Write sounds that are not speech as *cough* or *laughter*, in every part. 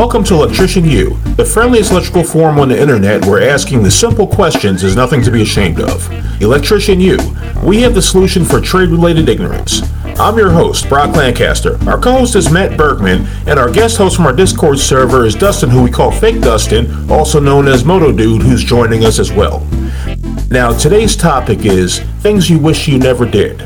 Welcome to Electrician U, the friendliest electrical forum on the internet where asking the simple questions is nothing to be ashamed of. Electrician U, we have the solution for trade related ignorance. I'm your host, Brock Lancaster. Our co host is Matt Bergman, and our guest host from our Discord server is Dustin, who we call Fake Dustin, also known as Moto Dude, who's joining us as well. Now, today's topic is things you wish you never did.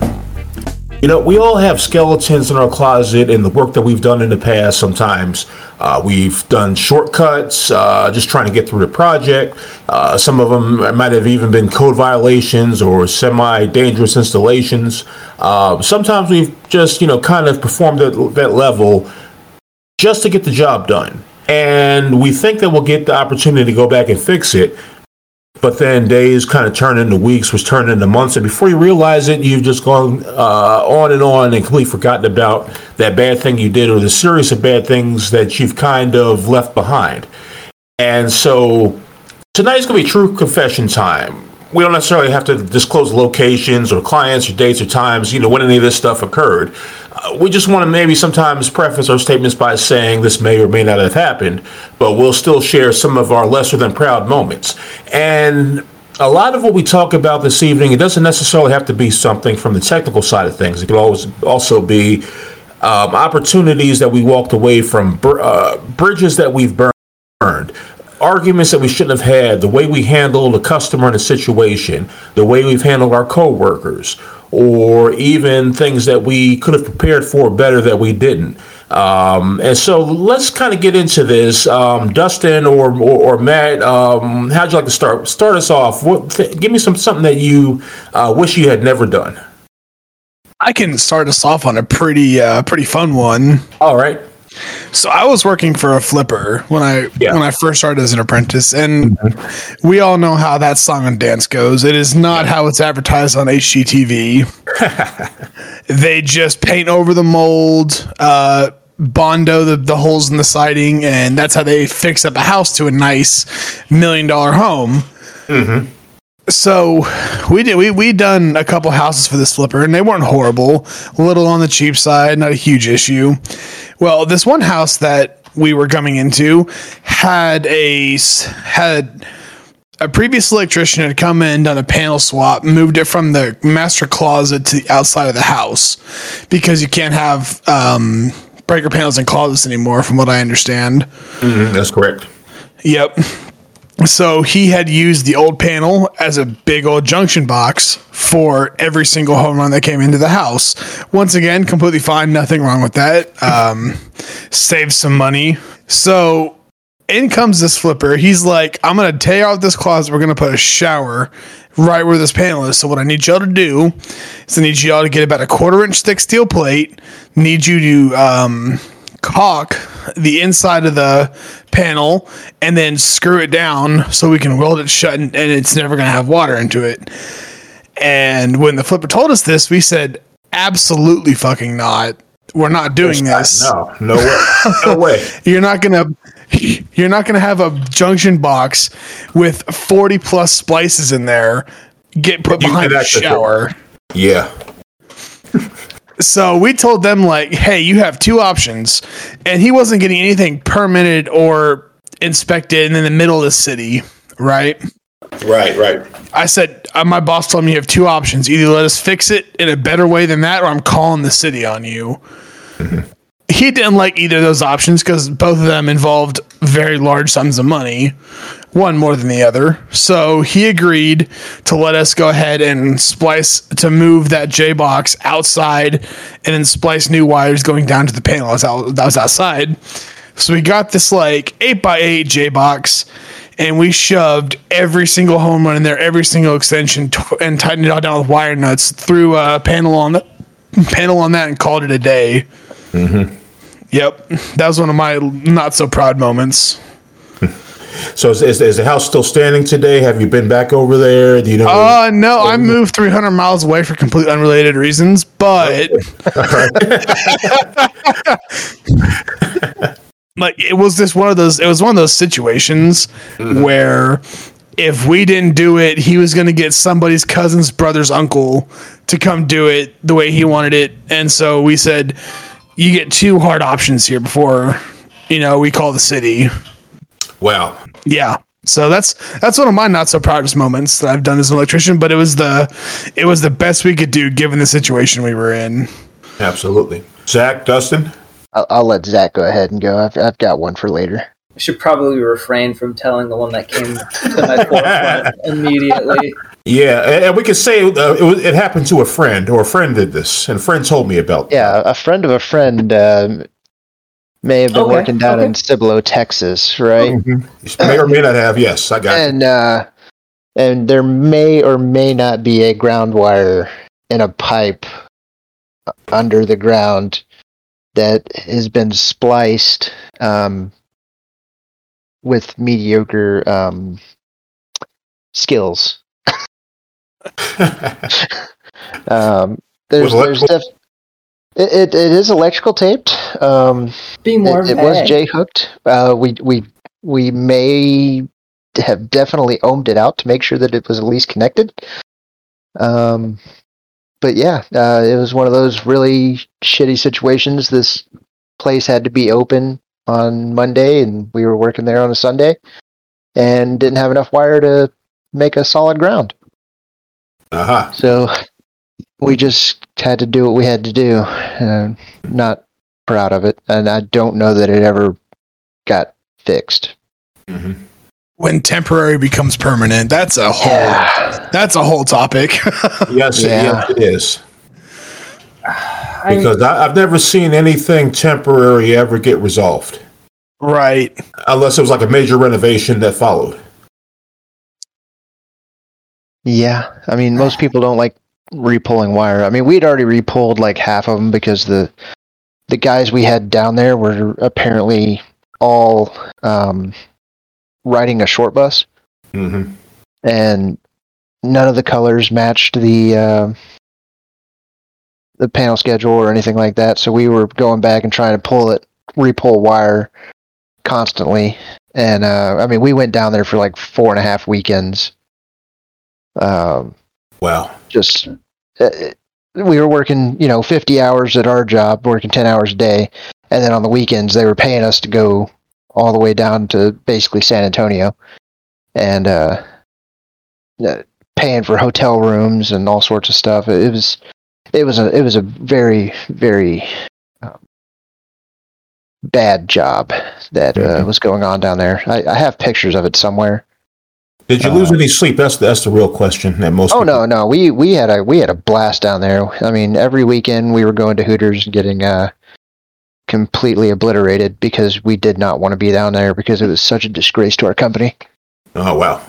You know, we all have skeletons in our closet and the work that we've done in the past. Sometimes uh, we've done shortcuts, uh, just trying to get through the project. Uh, some of them might have even been code violations or semi dangerous installations. Uh, sometimes we've just, you know, kind of performed at that level just to get the job done. And we think that we'll get the opportunity to go back and fix it but then days kind of turn into weeks, which turn into months, and before you realize it, you've just gone uh, on and on and completely forgotten about that bad thing you did or the series of bad things that you've kind of left behind. And so tonight's going to be true confession time we don't necessarily have to disclose locations or clients or dates or times, you know, when any of this stuff occurred. Uh, we just want to maybe sometimes preface our statements by saying this may or may not have happened, but we'll still share some of our lesser than proud moments. And a lot of what we talk about this evening, it doesn't necessarily have to be something from the technical side of things. It could always also be um, opportunities that we walked away from, uh, bridges that we've burned arguments that we shouldn't have had, the way we handled a customer in a situation, the way we've handled our coworkers, or even things that we could have prepared for better that we didn't. Um, and so let's kind of get into this. Um, Dustin or, or, or Matt, um, how'd you like to start? Start us off. What, th- give me some something that you uh, wish you had never done. I can start us off on a pretty uh, pretty fun one. All right. So I was working for a flipper when I yeah. when I first started as an apprentice, and mm-hmm. we all know how that song and dance goes. It is not how it's advertised on HGTV. *laughs* they just paint over the mold, uh, bondo the, the holes in the siding, and that's how they fix up a house to a nice million dollar home. Mm-hmm. So we did we we done a couple houses for this flipper and they weren't horrible, a little on the cheap side, not a huge issue. Well, this one house that we were coming into had a had a previous electrician had come in, done a panel swap, moved it from the master closet to the outside of the house because you can't have um, breaker panels in closets anymore, from what I understand. Mm-hmm, that's correct. Yep. So he had used the old panel as a big old junction box for every single home run that came into the house. Once again, completely fine, nothing wrong with that. Um, saved some money. So in comes this flipper. He's like, I'm gonna tear out this closet. We're gonna put a shower right where this panel is. So what I need y'all to do is I need y'all to get about a quarter inch thick steel plate. Need you to um, caulk the inside of the panel and then screw it down so we can weld it shut and, and it's never going to have water into it. And when the flipper told us this, we said, absolutely fucking not. We're not doing this. No, no way. No *laughs* way. you're not gonna you're not gonna have a junction box with 40 plus splices in there get put you behind the shower. Yeah. So we told them like, "Hey, you have two options," and he wasn't getting anything permitted or inspected in the middle of the city, right? Right, right. I said, uh, my boss told me you have two options: either let us fix it in a better way than that, or I'm calling the city on you. Mm-hmm he didn't like either of those options because both of them involved very large sums of money, one more than the other. So he agreed to let us go ahead and splice to move that J box outside and then splice new wires going down to the panel that was outside. So we got this like 8 by 8 J box and we shoved every single home run in there, every single extension, and tightened it all down with wire nuts. Threw a panel on the panel on that and called it a day. Mm-hmm. Yep, that was one of my not so proud moments. So is, is, is, the house still standing today? Have you been back over there? Do you know? Uh, no, I moved 300 miles away for complete unrelated reasons, but *laughs* like it was just one of those. It was one of those situations mm-hmm. where if we didn't do it, he was going to get somebody's cousin's brother's uncle to come do it the way he wanted it, and so we said you get two hard options here before you know, we call the city. Wow. Yeah. So that's that's one of my not so proudest moments that I've done as an electrician, but it was the it was the best we could do given the situation we were in. Absolutely. Zach, Dustin? I'll, I'll let Zach go ahead and go. I've, I've got one for later. I should probably refrain from telling the one that came to my forefront *laughs* immediately. Yeah, and we could say uh, it, was, it happened to a friend, or a friend did this, and a friend told me about. Yeah, a friend of a friend uh, may have been okay, working down okay. in Cibolo, Texas, right? Mm-hmm. May or may not have. Yes, I got. And uh, and there may or may not be a ground wire in a pipe under the ground that has been spliced um, with mediocre um, skills. *laughs* *laughs* um, there's there's def- it, it, it is electrical taped. Um, Be more. It, it was J hooked. Uh, we we we may have definitely ohmed it out to make sure that it was at least connected. Um, but yeah, uh, it was one of those really shitty situations. This place had to be open on Monday, and we were working there on a Sunday, and didn't have enough wire to make a solid ground. Uh-huh. So we just had to do what we had to do. Uh, not proud of it, and I don't know that it ever got fixed. Mm-hmm. When temporary becomes permanent, that's a whole yeah. that's a whole topic. *laughs* yes, yeah. it is. Because I, have never seen anything temporary ever get resolved. Right. Unless it was like a major renovation that followed. Yeah, I mean, most people don't like repulling wire. I mean, we'd already repulled like half of them because the the guys we had down there were apparently all um, riding a short bus, mm-hmm. and none of the colors matched the uh, the panel schedule or anything like that. So we were going back and trying to pull it, repull wire constantly. And uh, I mean, we went down there for like four and a half weekends. Um, wow! Just we were working, you know, fifty hours at our job, working ten hours a day, and then on the weekends they were paying us to go all the way down to basically San Antonio, and uh, uh paying for hotel rooms and all sorts of stuff. It was it was a it was a very very um, bad job that uh, mm-hmm. was going on down there. I, I, have pictures of it somewhere. Did you lose uh, any sleep? That's that's the real question that most. Oh people... no, no, we we had a we had a blast down there. I mean, every weekend we were going to Hooters and getting uh, completely obliterated because we did not want to be down there because it was such a disgrace to our company. Oh wow.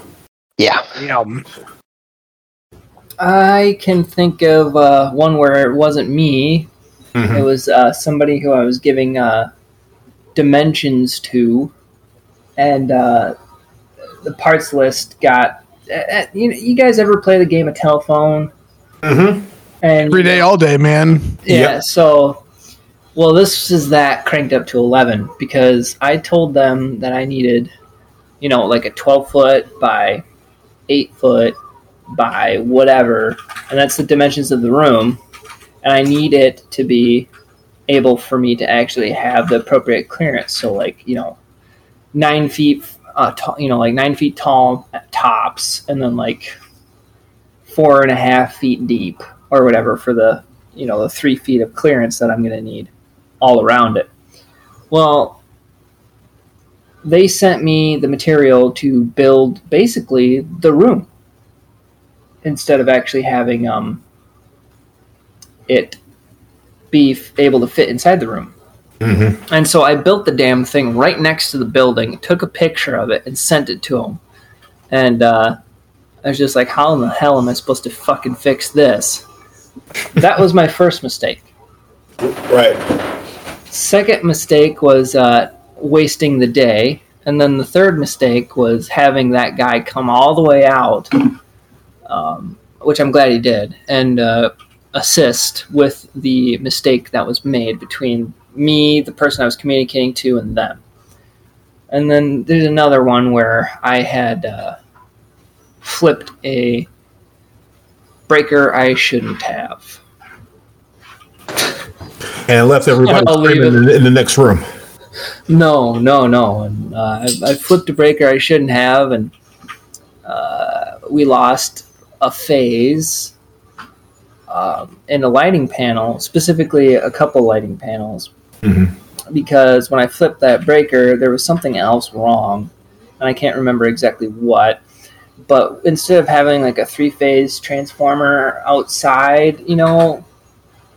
Yeah. Yeah. I can think of uh, one where it wasn't me. Mm-hmm. It was uh, somebody who I was giving uh, dimensions to, and uh, the parts list got. Uh, uh, you, you guys ever play the game of telephone? Mm-hmm. And every day, all day, man. Yeah. Yep. So, well, this is that cranked up to eleven because I told them that I needed, you know, like a twelve foot by eight foot by whatever, and that's the dimensions of the room, and I need it to be able for me to actually have the appropriate clearance. So, like you know, nine feet, uh, t- you know, like nine feet tall tops, and then like four and a half feet deep or whatever for the you know the three feet of clearance that I'm going to need all around it. Well, they sent me the material to build basically the room instead of actually having um, it be f- able to fit inside the room. Mm-hmm. And so I built the damn thing right next to the building, took a picture of it, and sent it to him. And uh, I was just like, how in the hell am I supposed to fucking fix this? that was my first mistake. Right. Second mistake was uh, wasting the day. And then the third mistake was having that guy come all the way out um, which I'm glad he did, and uh, assist with the mistake that was made between me, the person I was communicating to, and them. And then there's another one where I had uh, flipped a breaker I shouldn't have. And left everybody in, in, the next room. No, no, no. And uh, I, I, flipped a breaker I shouldn't have, and uh, we lost a phase um, in a lighting panel, specifically a couple lighting panels. Mm-hmm. Because when I flipped that breaker, there was something else wrong, and I can't remember exactly what. But instead of having like a three phase transformer outside, you know,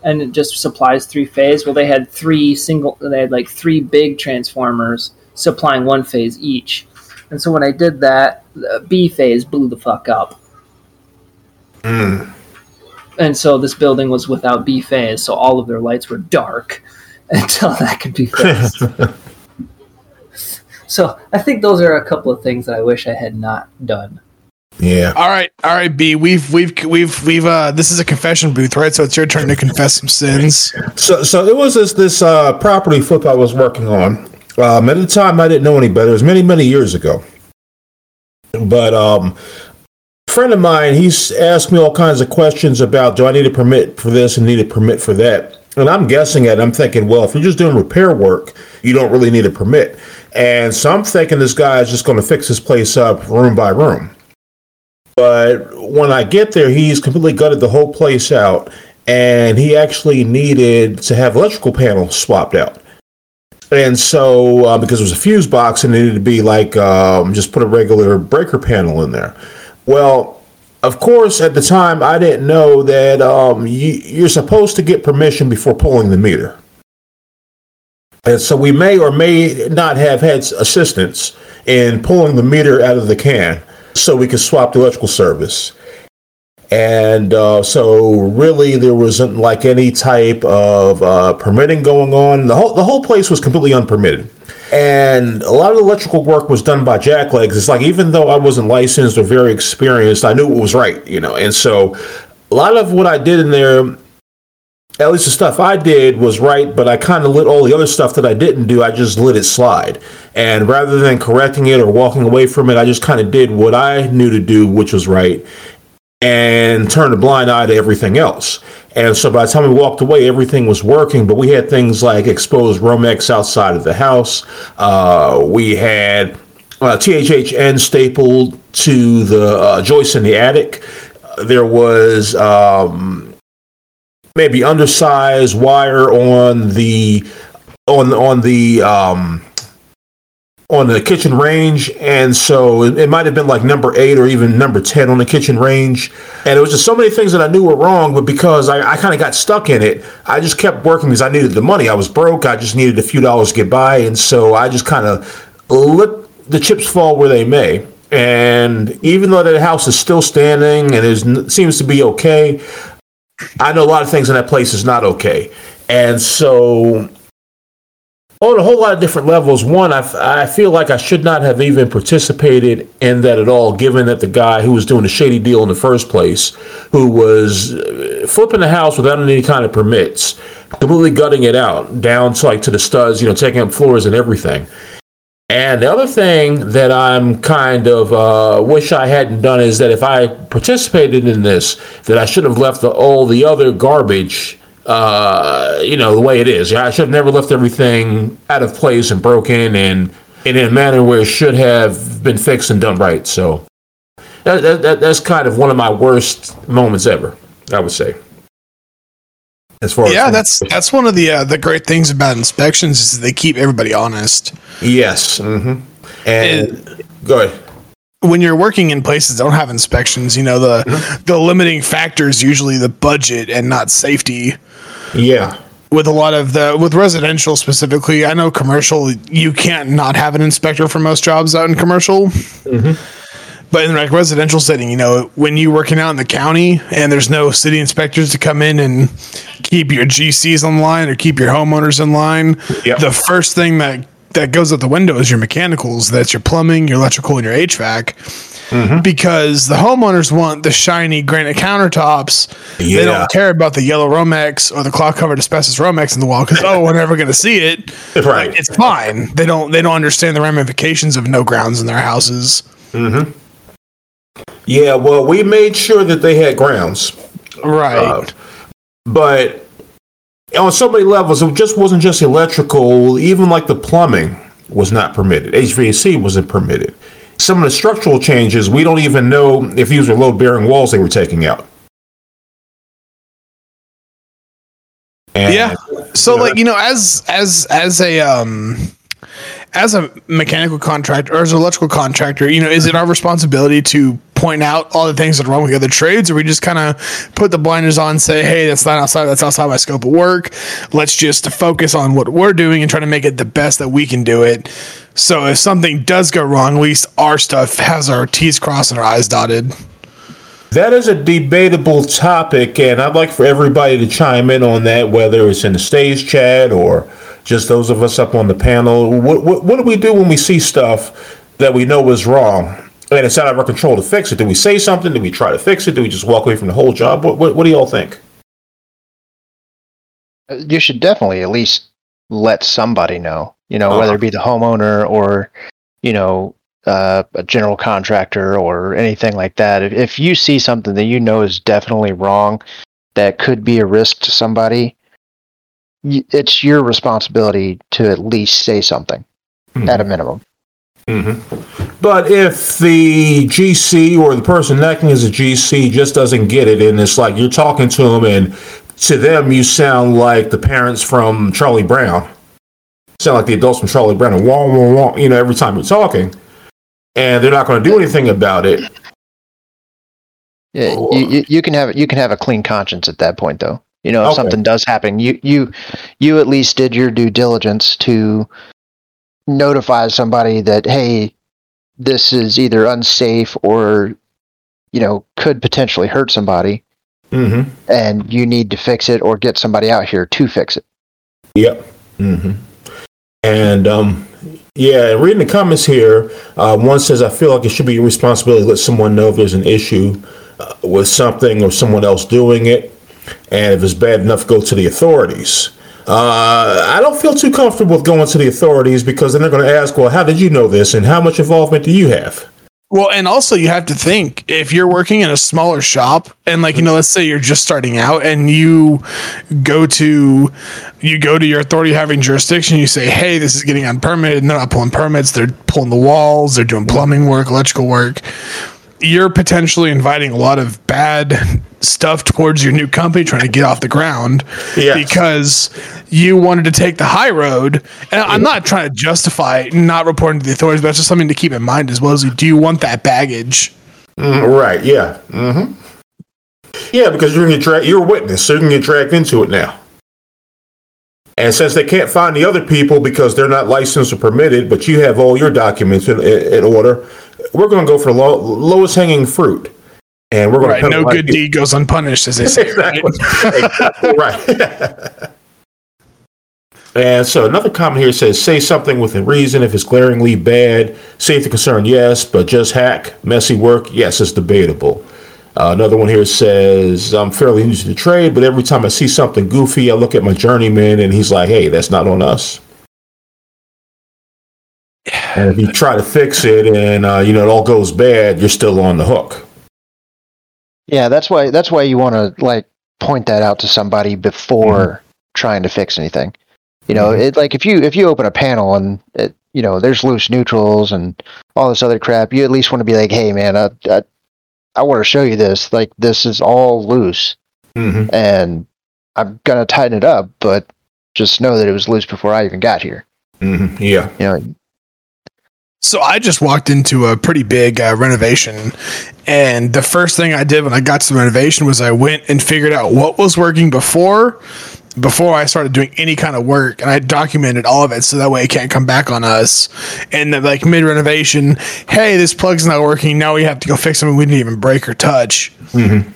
and it just supplies three phase, well, they had three single, they had like three big transformers supplying one phase each. And so when I did that, the B phase blew the fuck up. Mm and so this building was without B phase, so all of their lights were dark until that could be fixed. *laughs* so I think those are a couple of things that I wish I had not done. Yeah. All right, all right, B. We've we've we've we've uh this is a confession booth, right? So it's your turn to confess some sins. So so it was this this uh property flip I was working on. Um at the time I didn't know any better. It was many, many years ago. But um friend of mine, he's asked me all kinds of questions about do I need a permit for this and need a permit for that? And I'm guessing it. I'm thinking, well, if you're just doing repair work, you don't really need a permit. And so I'm thinking this guy is just going to fix his place up room by room. But when I get there, he's completely gutted the whole place out, and he actually needed to have electrical panels swapped out. And so, uh, because it was a fuse box, and it needed to be like um, just put a regular breaker panel in there. Well, of course, at the time, I didn't know that um, you, are supposed to get permission before pulling the meter. And so we may or may not have had assistance in pulling the meter out of the can so we could swap the electrical service. And uh, so, really, there wasn't like any type of uh, permitting going on. The whole the whole place was completely unpermitted and a lot of the electrical work was done by jacklegs. It's like even though I wasn't licensed or very experienced, I knew it was right, you know. And so a lot of what I did in there, at least the stuff I did was right, but I kind of let all the other stuff that I didn't do, I just let it slide. And rather than correcting it or walking away from it, I just kind of did what I knew to do, which was right, and turned a blind eye to everything else. And so by the time we walked away, everything was working, but we had things like exposed Romex outside of the house. Uh, we had uh, THHN stapled to the uh, joist in the attic. There was um, maybe undersized wire on the on on the um, on the kitchen range, and so it, it might have been like number eight or even number ten on the kitchen range. And it was just so many things that I knew were wrong, but because I, I kind of got stuck in it, I just kept working because I needed the money. I was broke. I just needed a few dollars to get by, and so I just kind of let the chips fall where they may. And even though that house is still standing and it seems to be okay, I know a lot of things in that place is not okay. And so on a whole lot of different levels. One, I, I feel like I should not have even participated in that at all, given that the guy who was doing the shady deal in the first place, who was uh, flipping the house without any kind of permits, completely gutting it out down to like to the studs, you know, taking up floors and everything. And the other thing that I'm kind of uh, wish I hadn't done is that if I participated in this, that I should have left the, all the other garbage uh, you know, the way it is. I should have never left everything out of place and broken and, and in a manner where it should have been fixed and done right. So that, that, that's kind of one of my worst moments ever, I would say. As far yeah, as that's that's one of the uh, the great things about inspections is they keep everybody honest. Yes. Mm-hmm. And, and go ahead when you're working in places that don't have inspections, you know the mm-hmm. the limiting factor is usually the budget and not safety. Yeah. With a lot of the with residential specifically, I know commercial you can't not have an inspector for most jobs out in commercial. Mm-hmm. But in like residential setting, you know, when you're working out in the county and there's no city inspectors to come in and keep your GCs in line or keep your homeowners in line, yep. the first thing that that goes out the window is your mechanicals. That's your plumbing, your electrical, and your HVAC. Mm-hmm. Because the homeowners want the shiny granite countertops. Yeah. They don't care about the yellow Romex or the cloth covered asbestos Romex in the wall because oh, we're never going to see it. *laughs* Right, it's fine. They don't. They don't understand the ramifications of no grounds in their houses. Mm-hmm. Yeah, well, we made sure that they had grounds. Right. Uh, but on so many levels, it just wasn't just electrical. Even like the plumbing was not permitted. HVAC wasn't permitted. Some of the structural changes, we don't even know if these were load bearing walls they were taking out. And, yeah. So you know, like you know, as as as a um as a mechanical contractor or as an electrical contractor, you know, is it our responsibility to point out all the things that are wrong with the other trades, or we just kind of put the blinders on, and say, "Hey, that's not outside. That's outside my scope of work. Let's just focus on what we're doing and try to make it the best that we can do it." So if something does go wrong, at least our stuff has our T's crossed and our I's dotted. That is a debatable topic, and I'd like for everybody to chime in on that, whether it's in the stage chat or just those of us up on the panel. What, what, what do we do when we see stuff that we know is wrong and it's out of our control to fix it? Do we say something? Do we try to fix it? Do we just walk away from the whole job? What, what, what do y'all think? You should definitely at least let somebody know, you know, uh-huh. whether it be the homeowner or, you know, uh, a general contractor or anything like that. If, if you see something that you know is definitely wrong, that could be a risk to somebody, it's your responsibility to at least say something mm-hmm. at a minimum. Mm-hmm. But if the GC or the person acting as a GC just doesn't get it, and it's like you're talking to them, and to them you sound like the parents from Charlie Brown, sound like the adults from Charlie Brown, and wah, wah, wah, you know, every time you're talking, and they're not going to do anything about it. Yeah, you, you can have you can have a clean conscience at that point, though. You know, if okay. something does happen, you you you at least did your due diligence to notify somebody that hey, this is either unsafe or you know could potentially hurt somebody, mm-hmm. and you need to fix it or get somebody out here to fix it. Yep. Mm-hmm. And um, yeah, reading the comments here, uh, one says, "I feel like it should be your responsibility to let someone know if there's an issue uh, with something or someone else doing it." and if it's bad enough, go to the authorities. Uh, I don't feel too comfortable with going to the authorities because then they're going to ask, well, how did you know this and how much involvement do you have? Well, and also you have to think if you're working in a smaller shop and like you know, let's say you're just starting out and you go to you go to your authority having jurisdiction, you say, Hey, this is getting unpermitted, and they're not pulling permits, they're pulling the walls, they're doing plumbing work, electrical work you're potentially inviting a lot of bad stuff towards your new company trying to get off the ground yes. because you wanted to take the high road. And I'm not trying to justify not reporting to the authorities, but it's just something to keep in mind as well. As do you want that baggage? Mm, right. Yeah. Mm-hmm. Yeah, because you're to get you're a witness, so you can get dragged into it now. And since they can't find the other people because they're not licensed or permitted, but you have all your documents in, in order, we're going to go for low, lowest hanging fruit, and we're going right, to no good deed goes unpunished, as they say. exactly. right. *laughs* and so another comment here says, "Say something with a reason. If it's glaringly bad, safety concern, yes, but just hack, messy work, yes, it's debatable." Uh, another one here says, I'm fairly new to the trade, but every time I see something goofy, I look at my journeyman and he's like, hey, that's not on us. And if you try to fix it and uh, you know it all goes bad, you're still on the hook. Yeah, that's why that's why you want to like point that out to somebody before mm-hmm. trying to fix anything. You know, mm-hmm. it like if you if you open a panel and it, you know there's loose neutrals and all this other crap, you at least want to be like, hey man, I I, I want to show you this. Like this is all loose, mm-hmm. and I'm gonna tighten it up, but just know that it was loose before I even got here. Mm-hmm. Yeah, you know, so I just walked into a pretty big uh, renovation, and the first thing I did when I got to the renovation was I went and figured out what was working before, before I started doing any kind of work, and I documented all of it so that way it can't come back on us. And like mid renovation, hey, this plug's not working. Now we have to go fix something we didn't even break or touch. Mm-hmm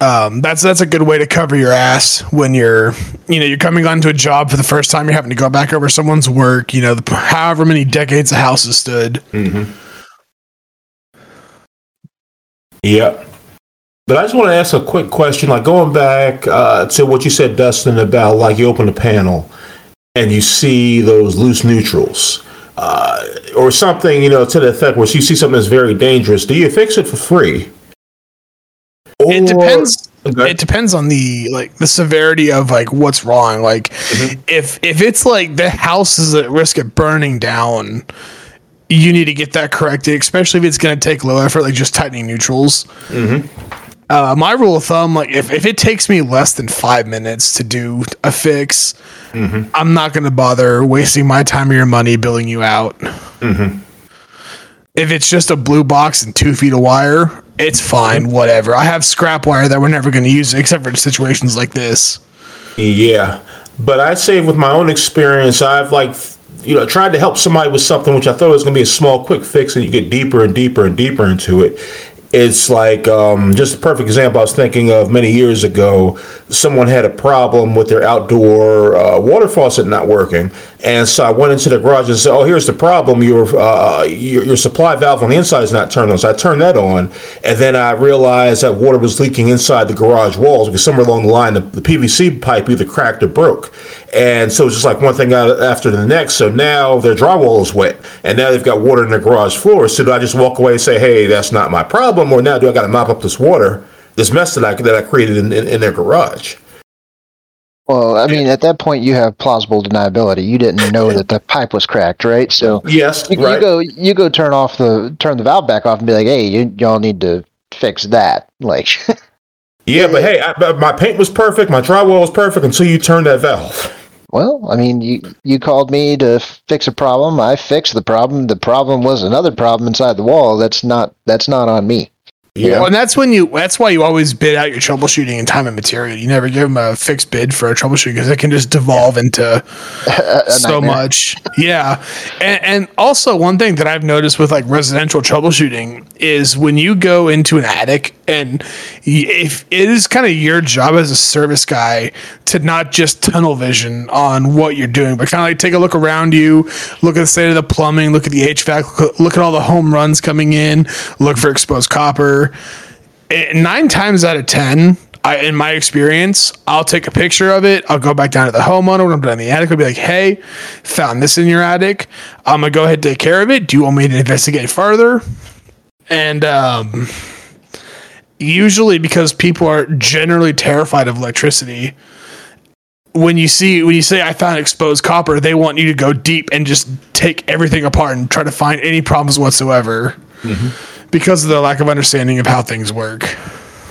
um, that's that's a good way to cover your ass when you're you know you're coming onto a job for the first time. You're having to go back over someone's work. You know, the, however many decades the house has stood. Mm-hmm. Yeah. But I just want to ask a quick question, like going back uh, to what you said, Dustin, about like you open a panel and you see those loose neutrals. Uh, or something, you know, to the effect where you see something that's very dangerous. Do you fix it for free? It depends. Okay. It depends on the like the severity of like what's wrong. Like mm-hmm. if if it's like the house is at risk of burning down, you need to get that corrected, especially if it's going to take low effort, like just tightening neutrals. Mm-hmm. Uh, my rule of thumb, like if, if it takes me less than five minutes to do a fix, mm-hmm. I'm not going to bother wasting my time or your money billing you out. Mm-hmm. If it's just a blue box and two feet of wire, it's fine, whatever. I have scrap wire that we're never going to use except for situations like this. Yeah, but I'd say with my own experience, I've like you know tried to help somebody with something which I thought was going to be a small, quick fix, and you get deeper and deeper and deeper into it it's like um, just a perfect example I was thinking of many years ago. Someone had a problem with their outdoor uh, water faucet not working, and so I went into the garage and said, "Oh, here's the problem. Your, uh, your your, supply valve on the inside is not turned on." So I turned that on, and then I realized that water was leaking inside the garage walls because somewhere along the line the, the PVC pipe either cracked or broke, and so it's just like one thing after the next. So now their drywall is wet, and now they've got water in their garage floor. So do I just walk away and say, "Hey, that's not my problem," or now do I got to mop up this water, this mess that I that I created in, in, in their garage? Well, I mean, at that point, you have plausible deniability. You didn't know that the pipe was cracked, right? So yes, you, right. you go you go turn off the turn the valve back off and be like, "Hey, you, y'all need to fix that." *laughs* Like, yeah, but hey, I, my paint was perfect, my drywall was perfect until you turned that valve. Well, I mean, you you called me to fix a problem. I fixed the problem. The problem was another problem inside the wall. That's not that's not on me. Yeah, well, and that's when you. That's why you always bid out your troubleshooting in time and material. You never give them a fixed bid for a troubleshooting because it can just devolve into *laughs* so much. yeah, and, and also one thing that I've noticed with like residential troubleshooting is when you go into an attic and if it is kind of your job as a service guy to not just tunnel vision on what you're doing, but kind of like take a look around you, look at the state of the plumbing, look at the HVAC, look at all the home runs coming in, look for exposed copper nine times out of ten, I, in my experience, I'll take a picture of it. I'll go back down to the homeowner when I'm done in the attic. I'll be like, "Hey, found this in your attic. I'm gonna go ahead and take care of it. Do you want me to investigate further?" And um, usually, because people are generally terrified of electricity, when you see when you say I found exposed copper, they want you to go deep and just take everything apart and try to find any problems whatsoever. Mm-hmm because of the lack of understanding of how things work.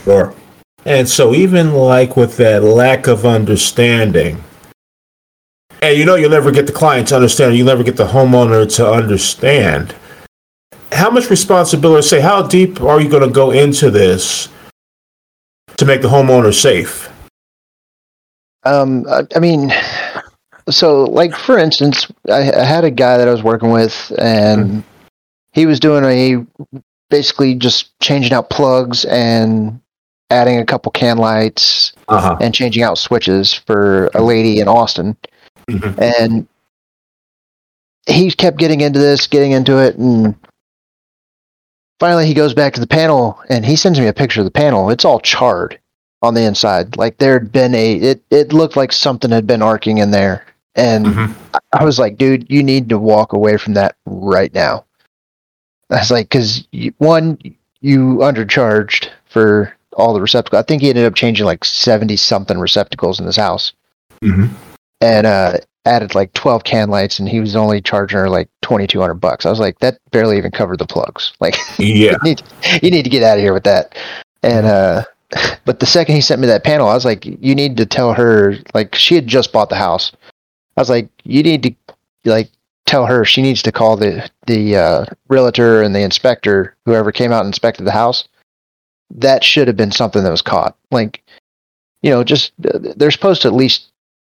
Sure. And so, even like with that lack of understanding, and you know, you'll never get the client to understand, you'll never get the homeowner to understand. How much responsibility, say, how deep are you going to go into this to make the homeowner safe? Um, I mean, so like for instance, I, I had a guy that I was working with, and mm-hmm. he was doing a basically just changing out plugs and adding a couple can lights uh-huh. and changing out switches for a lady in Austin. Mm-hmm. And he kept getting into this, getting into it, and finally he goes back to the panel and he sends me a picture of the panel. It's all charred on the inside. Like there had been a it, it looked like something had been arcing in there. And mm-hmm. I was like, dude, you need to walk away from that right now. I was like, because one, you undercharged for all the receptacles. I think he ended up changing like seventy something receptacles in his house, mm-hmm. and uh, added like twelve can lights, and he was only charging her like twenty two hundred bucks. I was like, that barely even covered the plugs. *laughs* Like, yeah, you, *laughs* need, you need to get out of here with that. And uh, *laughs* but the second he sent me that panel, I was like, you need to tell her like she had just bought the house. I was like, you need to like tell her she needs to call the the uh, realtor and the inspector, whoever came out and inspected the house. That should have been something that was caught. Like, you know, just uh, they're supposed to at least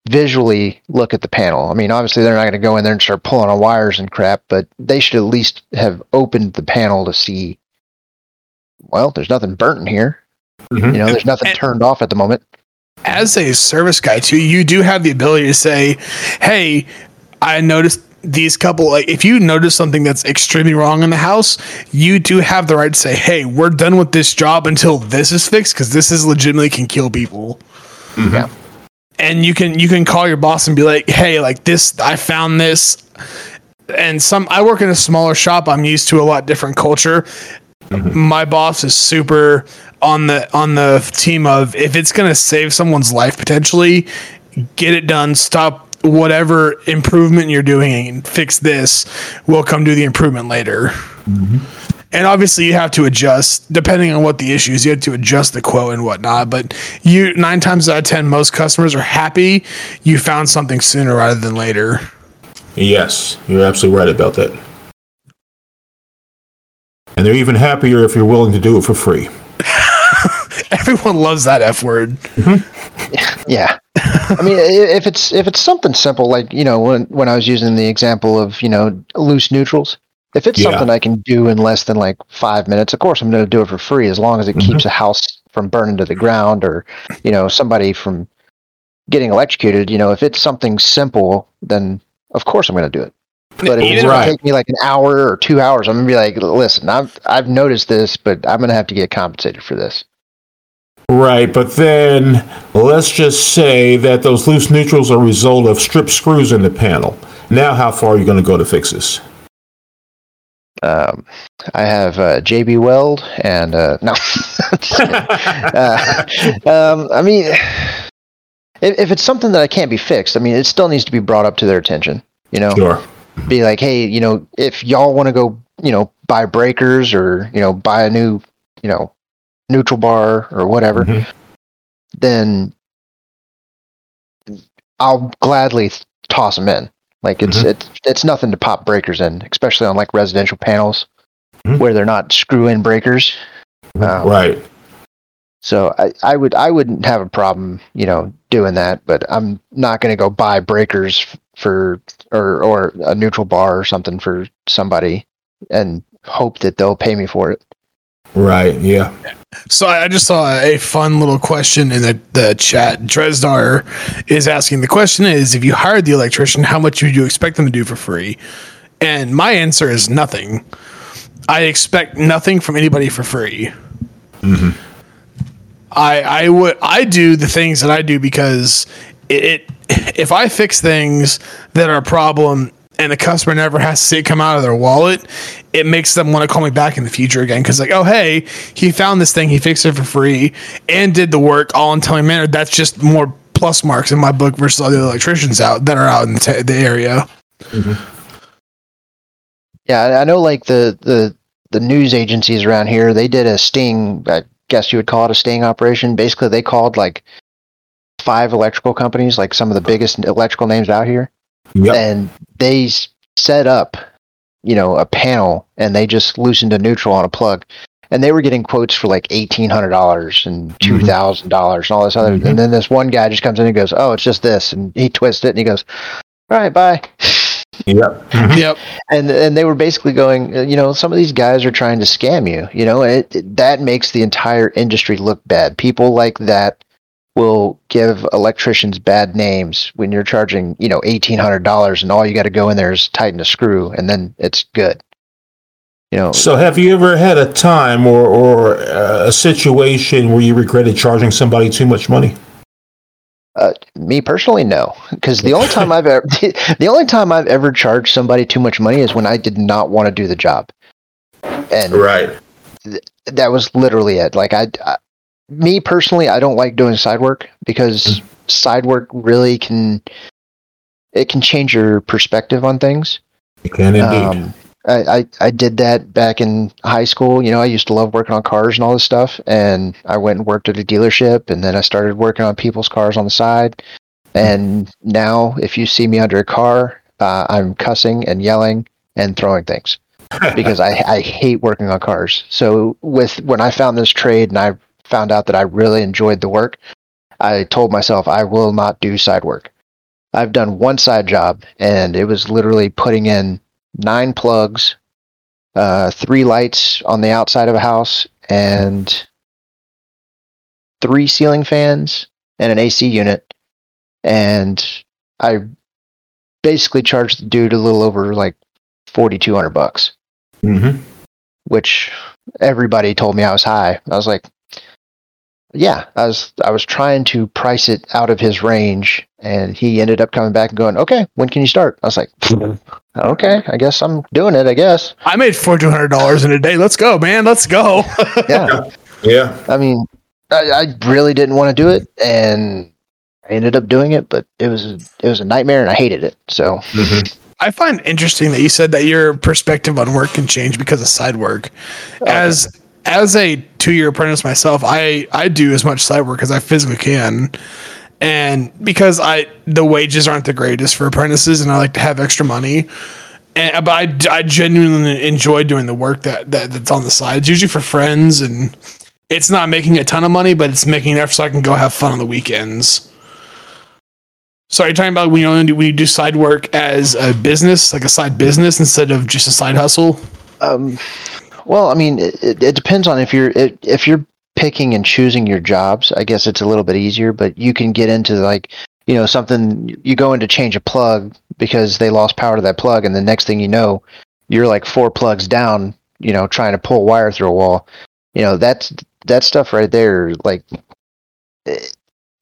visually look at the panel. I mean, obviously they're not going to go in there and start pulling on wires and crap, but they should at least have opened the panel to see. Well, there's nothing burnt in here. Mm-hmm. You know, there's nothing and, turned off at the moment. As a service guy, too, you do have the ability to say, "Hey, I noticed these couple like if you notice something that's extremely wrong in the house you do have the right to say hey we're done with this job until this is fixed because this is legitimately can kill people mm-hmm. yeah and you can you can call your boss and be like hey like this i found this and some i work in a smaller shop i'm used to a lot different culture Mm-hmm. My boss is super on the on the team of if it's going to save someone's life potentially, get it done. Stop whatever improvement you're doing fix this. We'll come do the improvement later. Mm-hmm. And obviously, you have to adjust depending on what the issue is. You have to adjust the quote and whatnot. But you nine times out of ten, most customers are happy you found something sooner rather than later. Yes, you're absolutely right about that. And they're even happier if you're willing to do it for free. *laughs* Everyone loves that F word. Mm-hmm. *laughs* Yeah. I mean, if it's if it's something simple like you know when when I was using the example of you know loose neutrals, if it's yeah. something I can do in less than like five minutes, of course I'm going to do it for free as long as it mm-hmm. keeps a house from burning to the ground or you know somebody from getting electrocuted. You know, if it's something simple, then of course I'm going to do it. But if it's right. going to take me like an hour or two hours, I'm going to be like, listen, I've I've noticed this, but I'm going to have to get compensated for this. Right, but then let's just say that those loose neutrals are a result of stripped screws in the panel. Now, how far are you going to go to fix this? Um, I have uh, JB Weld and uh, *laughs* no. *laughs* uh, um, I mean, if, if, it's something that I can't be fixed, I mean, it still needs to be brought up to their attention. You know, sure. Be like, hey, you know, if y'all want to go, you know, buy breakers or you know, buy a new, you know, neutral bar or whatever, mm-hmm. then I'll gladly toss them in. Like it's mm-hmm. it's it's nothing to pop breakers in, especially on like residential panels mm-hmm. where they're not screw in breakers. Um, right. So I, I would I wouldn't have a problem, you know, doing that, but I'm not going to go buy breakers for or or a neutral bar or something for somebody and hope that they'll pay me for it. Right. Yeah. So I just saw a fun little question in the, the chat. Dresdar is asking the question is if you hired the electrician, how much would you expect them to do for free? And my answer is nothing. I expect nothing from anybody for free. Mm-hmm. I I would I do the things that I do because it, it if I fix things that are a problem and the customer never has to see it come out of their wallet, it makes them want to call me back in the future again. Cause like, oh, hey, he found this thing, he fixed it for free and did the work all in timely manner. That's just more plus marks in my book versus all the electricians out that are out in the, t- the area. Mm-hmm. Yeah, I know like the, the, the news agencies around here, they did a sting, I guess you would call it a sting operation. Basically, they called like five electrical companies, like some of the biggest electrical names out here Yep. And they set up, you know, a panel and they just loosened a neutral on a plug. And they were getting quotes for like eighteen hundred dollars and mm-hmm. two thousand dollars and all this other. Mm-hmm. And then this one guy just comes in and goes, "Oh, it's just this," and he twists it and he goes, "All right, bye." *laughs* Yep. Mm-hmm. Yep. And and they were basically going, uh, you know, some of these guys are trying to scam you. You know, it, it that makes the entire industry look bad. People like that will give electricians bad names when you're charging, you know, eighteen hundred dollars, and all you got to go in there is tighten a screw, and then it's good. You know. So, have you ever had a time or or uh, a situation where you regretted charging somebody too much money? Uh, me personally, no, because the only time I've ever *laughs* the only time I've ever charged somebody too much money is when I did not want to do the job, and right. Th- that was literally it. Like I, I me personally, I don't like doing side work because mm. side work really can it can change your perspective on things. It can indeed. Um, I, I, I did that back in high school. You know, I used to love working on cars and all this stuff. And I went and worked at a dealership, and then I started working on people's cars on the side. And now, if you see me under a car, uh, I'm cussing and yelling and throwing things *laughs* because I, I hate working on cars. So with when I found this trade and I found out that I really enjoyed the work, I told myself I will not do side work. I've done one side job, and it was literally putting in nine plugs, uh, three lights on the outside of a house, and three ceiling fans and an AC unit. And I basically charged the dude a little over like forty two hundred bucks, mm-hmm. which everybody told me I was high. I was like, yeah, I was I was trying to price it out of his range, and he ended up coming back and going, "Okay, when can you start?" I was like, *laughs* okay, I guess I'm doing it. I guess I made fourteen hundred dollars in a day. Let's go, man. Let's go. *laughs* yeah. Yeah. I mean, I, I really didn't want to do it, and I ended up doing it, but it was it was a nightmare, and I hated it. So Mhm. I find interesting that you said that your perspective on work can change because of side work. As as a two year apprentice myself, I I do as much side work as I physically can, and because I the wages aren't the greatest for apprentices, and I like to have extra money. And, but I, I genuinely enjoy doing the work that, that that's on the side. It's usually for friends, and it's not making a ton of money, but it's making enough so I can go have fun on the weekends. So are you talking about when you only do, when you do side work as a business, like a side business instead of just a side hustle? Um, well, I mean, it, it, it depends on if you're it, if you're picking and choosing your jobs. I guess it's a little bit easier, but you can get into like you know something. You go in to change a plug because they lost power to that plug, and the next thing you know, you're like four plugs down. You know, trying to pull wire through a wall. You know, that's that stuff right there. Like eh,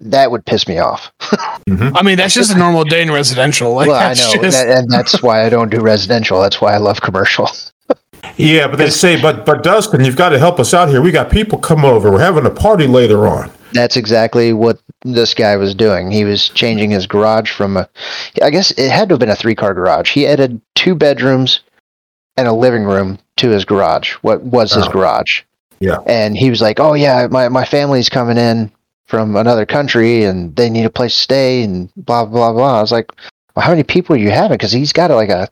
that would piss me off. *laughs* I mean, that's just a normal day in residential. Like, well, I know, just- that, and that's why I don't do residential. That's why I love commercial. *laughs* Yeah, but they say, but but Dustin, you've got to help us out here. We got people come over. We're having a party later on. That's exactly what this guy was doing. He was changing his garage from a, I guess it had to have been a three car garage. He added two bedrooms and a living room to his garage, what was his Oh. garage. Yeah. And he was like, oh, yeah, my, my family's coming in from another country and they need a place to stay and blah, blah, blah. I was like, well, how many people are you having? Because he's got like a,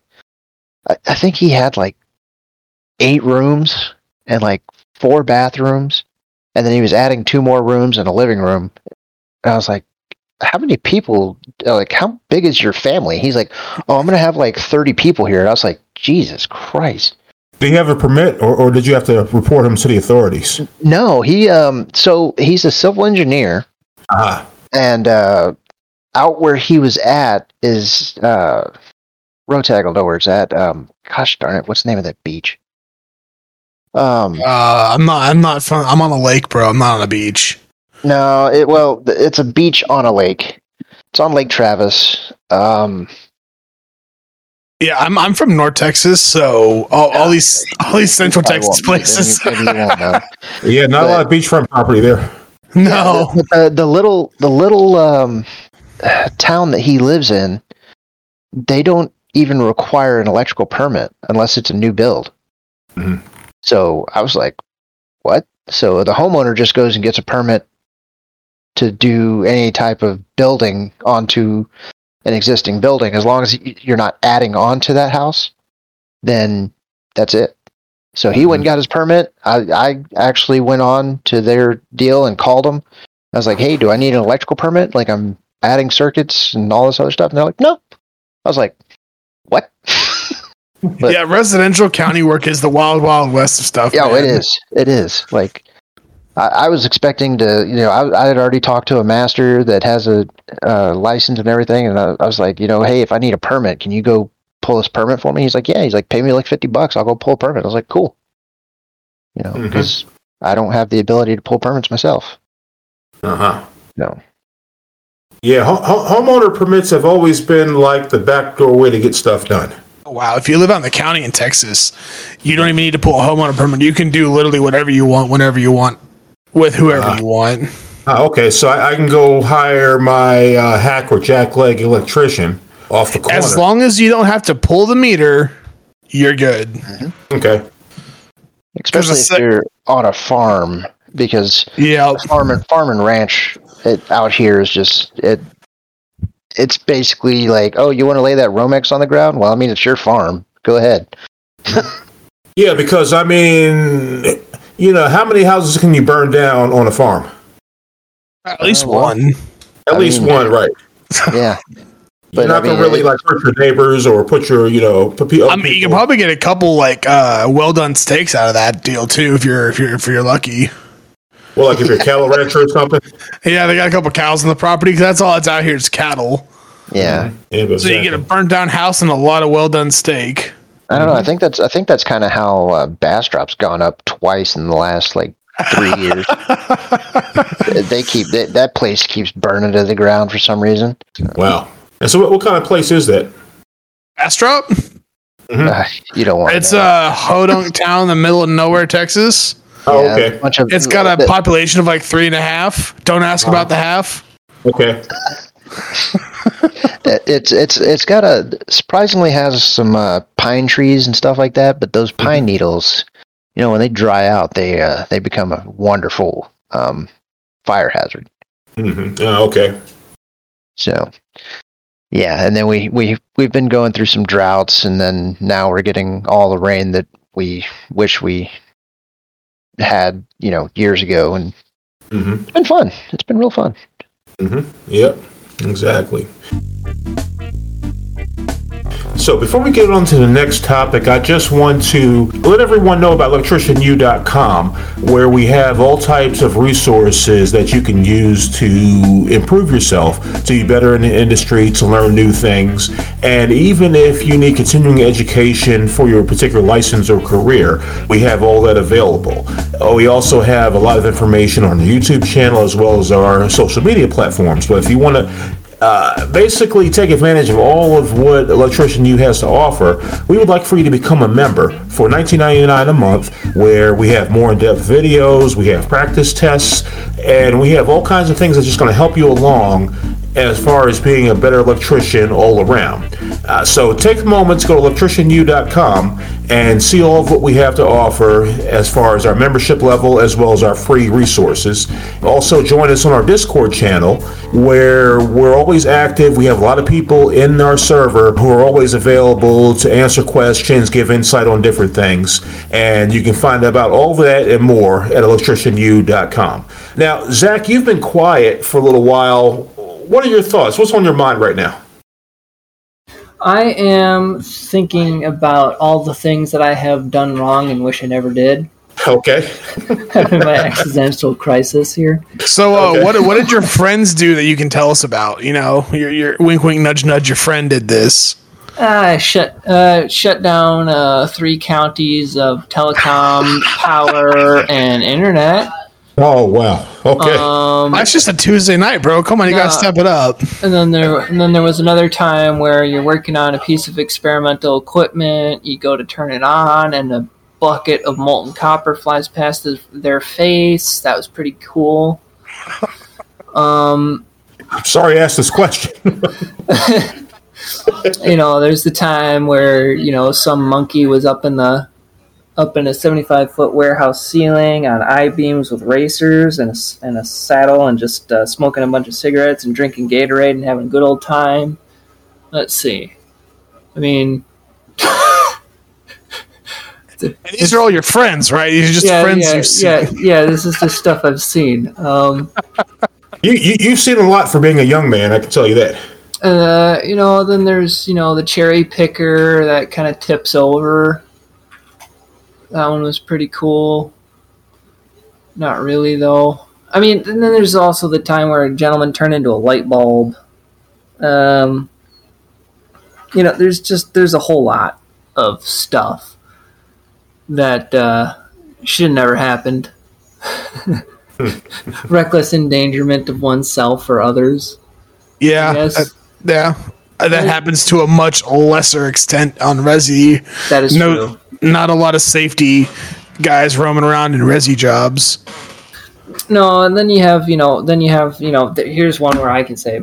I, I think he had like eight rooms and like four bathrooms and then he was adding two more rooms and a living room. And I was like, "How many people? Like, how big is your family?" He's like, "Oh, I'm gonna have like 30 people here." And I was like, "Jesus Christ!" Did he have a permit, or, or did you have to report him to the authorities? No, he um, so he's a civil engineer, Ah, and uh, out where he was at is uh, Rotag will know where it's at. Um, gosh darn it, what's the name of that beach? Um, uh, I'm not. I'm not. Fun. I'm on a lake, bro. I'm not on a beach. No, it well, it's a beach on a lake. It's on Lake Travis. Um, Yeah, I'm. I'm from North Texas, so all, all these all these Central Texas places. Maybe, maybe you won't know. *laughs* yeah, not a lot of beachfront property there. no, the, the, the little the little um, town that he lives in, they don't even require an electrical permit unless it's a new build. Mhm. So I was like, "What?" So the homeowner just goes and gets a permit to do any type of building onto an existing building, as long as you're not adding on to that house. Then that's it. So he went and mm-hmm. got his permit. I, I actually went on to their deal and called them. I was like, hey, do I need an electrical permit? Like I'm adding circuits and all this other stuff. And they're like, no. I was like, what? *laughs* but- yeah, residential county work is the wild, wild west of stuff. yeah, man. it is. It is. Like I, I was expecting to, you know, I, I had already talked to a master that has a uh, license and everything. And I, I was like, you know, hey, if I need a permit, can you go pull this permit for me? He's like, yeah. He's like, pay me like 50 bucks. I'll go pull a permit. I was like, cool. You know, because I don't have the ability to pull permits myself. Uh huh. No. Yeah, ho- ho- homeowner permits have always been like the backdoor way to get stuff done. Wow, if you live out in the county in Texas, you don't even need to pull a homeowner permit. You can do literally whatever you want, whenever you want, with whoever Ah. you want. Ah, okay, so I, I can go hire my uh, hack or jackleg electrician off the corner. As long as you don't have to pull the meter, you're good. okay. Especially if sec- you're on a farm, because Yeah, farm and farm and ranch it, out here is just it. It's basically like, oh, you want to lay that Romex on the ground? Well, I mean, it's your farm. Go ahead. *laughs* Yeah, because I mean, you know, how many houses can you burn down on a farm? at least Uh, one. At I least mean- one, right? *laughs* Yeah, You're But, not I mean, gonna really like hurt your neighbors or put your, you know, put pe- I mean, you can probably get a couple like uh, well done steaks out of that deal too, if you're if you're if you're lucky. Well, like if you're a cattle rancher or something. Yeah, they got a couple cows on the property 'cause that's all that's out here is cattle. yeah. Yeah, but So you get a burnt down house and a lot of well done steak. I don't know. I think that's I think that's kind of how uh, Bastrop's gone up twice in the last like three years. *laughs* they keep that that place keeps burning to the ground for some reason. wow. And so, what, what kind of place is that? Bastrop? Mm-hmm. Uh, you don't want. It's a hodunk town in the middle of nowhere, Texas. Oh, yeah, okay. Of, it's got a population of like three and a half. Don't ask wow. about the half. Okay. *laughs* it's it's it's got a surprisingly has some uh, pine trees and stuff like that, but those pine mm-hmm. needles, you know, when they dry out, they uh, they become a wonderful um, fire hazard. Mm-hmm. Oh, okay. So, yeah, and then we we we've been going through some droughts, and then now we're getting all the rain that we wish we had, you know, years ago, and mm-hmm. it's been fun. It's been real fun. Mm-hmm. Yep. Exactly. So before we get on to the next topic, I just want to let everyone know about electricianu.com, where we have all types of resources that you can use to improve yourself, to be better in the industry, to learn new things, and even if you need continuing education for your particular license or career, we have all that available. Uh, we also have a lot of information on the YouTube channel as well as our social media platforms. But if you want to uh, basically take advantage of all of what Electrician U has to offer, we would like for you to become a member for $19.99 a month, where we have more in-depth videos, we have practice tests, and we have all kinds of things that's just going to help you along as far as being a better electrician all around. Uh, so take a moment to go to electricianu.com and see all of what we have to offer as far as our membership level as well as our free resources. Also, join us on our Discord channel where we're always active. We have a lot of people in our server who are always available to answer questions, give insight on different things, and you can find out about all that and more at electricianu.com. Now, Zach, you've been quiet for a little while what are your thoughts? What's on your mind right now? I am thinking about all the things that I have done wrong and wish I never did. Okay. Having *laughs* my existential crisis here. So, uh, okay. what what did your friends do that you can tell us about? You know, your your wink wink nudge nudge. Your friend did this. I uh, shut uh, shut down uh, three counties of telecom, power, and internet. Oh wow. Okay. Um, That's just a Tuesday night, bro. Come on, you gotta step it up. And then there, and then there was another time where you're working on a piece of experimental equipment. You go to turn it on, and a bucket of molten copper flies past the, their face. That was pretty cool. Um, I'm sorry I asked this question. *laughs* *laughs* you know, there's the time where you know some monkey was up in the up in a 75 foot warehouse ceiling on I beams with racers and a, and a saddle and just uh, smoking a bunch of cigarettes and drinking Gatorade and having a good old time. Let's see. I mean, *laughs* these are all your friends, right? These are just yeah, friends yeah, you've seen. Yeah, yeah, this is just stuff I've seen. Um, you, you, you've seen a lot for being a young man, I can tell you that. Uh, you know, then there's, you know, the cherry picker that kind of tips over that one was pretty cool. Not really though. I mean, and then there's also the time where a gentleman turned into a light bulb. Um, you know, there's just there's a whole lot of stuff that uh, should have never happened. *laughs* Reckless endangerment of oneself or others. Yeah, uh, yeah, that happens to a much lesser extent on Resi. That is no, true not a lot of safety guys roaming around in resi jobs. No, and then you have you know then you have you know th- here's one where I can say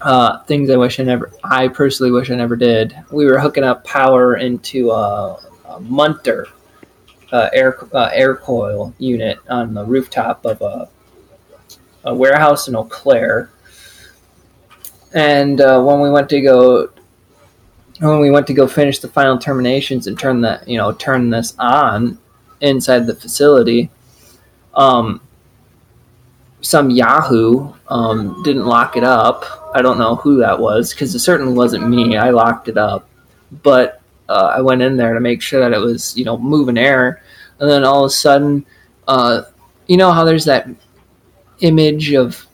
uh, things I wish I never I personally wish I never did. We were hooking up power into a, a Munter uh, air uh, air coil unit on the rooftop of a, a warehouse in Eau Claire. And uh, when we went to go when we went to go finish the final terminations and turn that you know turn this on inside the facility um, some yahoo um, didn't lock it up. I don't know who that was because it certainly wasn't me. I locked it up. But uh, i went in there to make sure that it was you know moving air and then all of a sudden uh, you know how there's that image of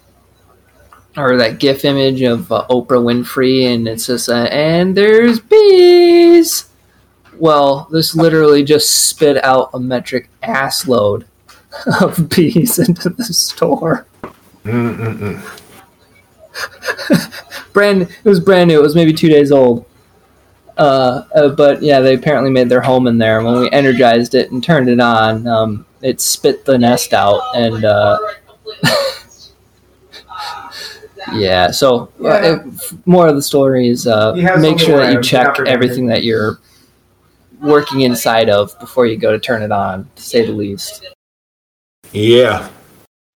or that GIF image of uh, Oprah Winfrey, and it's just uh, and there's bees. Well, this literally just spit out a metric ass load *laughs* of bees into the store. brand, it was brand new. It was maybe two days old. Uh, uh, but yeah, they apparently made their home in there. When we energized it and turned it on, um, it spit the nest out, and uh, *laughs* yeah. So uh, if, more of the story is uh, make sure that you check everything that you're working inside of before you go to turn it on, to say the least. Yeah.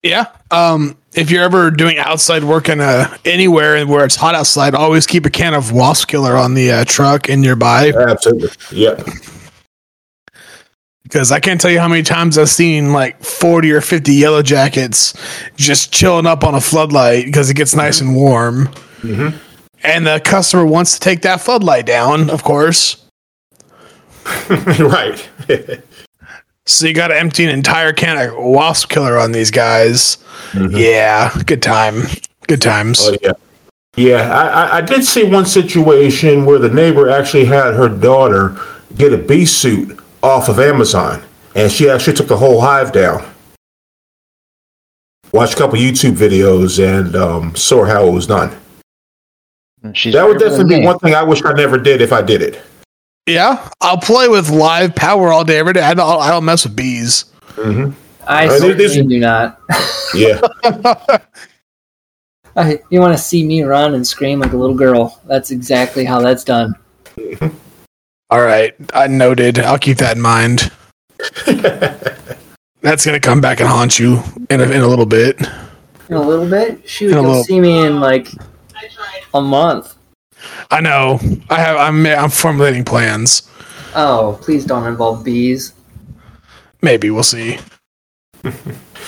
Yeah. Um, if you're ever doing outside work in a, anywhere where it's hot outside, always keep a can of wasp killer on the uh, truck in nearby. Absolutely. Yeah. Because I can't tell you how many times I've seen like 40 or 50 yellow jackets just chilling up on a floodlight because it gets nice and warm. Mm-hmm. And the customer wants to take that floodlight down, of course. *laughs* right. *laughs* so you got to empty an entire can of wasp killer on these guys. Mm-hmm. Yeah, good time. Good times. Oh, yeah. Yeah, I, I did see one situation where the neighbor actually had her daughter get a bee suit off of Amazon, and she actually took the whole hive down. Watched a couple YouTube videos and um, saw how it was done. She's that would definitely be one thing I wish I never did if I did it. Yeah, I'll play with live power all day, every day. I don't, I don't mess with bees. Mm-hmm. I uh, certainly do not. *laughs* Yeah. *laughs* I, you want to see me run and scream like a little girl? That's exactly how that's done. All right, I noted. I'll keep that in mind. *laughs* that's gonna come back and haunt you in a, in a little bit. In a little bit, shoot, you'll little... see me in like a month. I know. I have. I'm. I'm formulating plans. Oh, please don't involve bees. Maybe we'll see.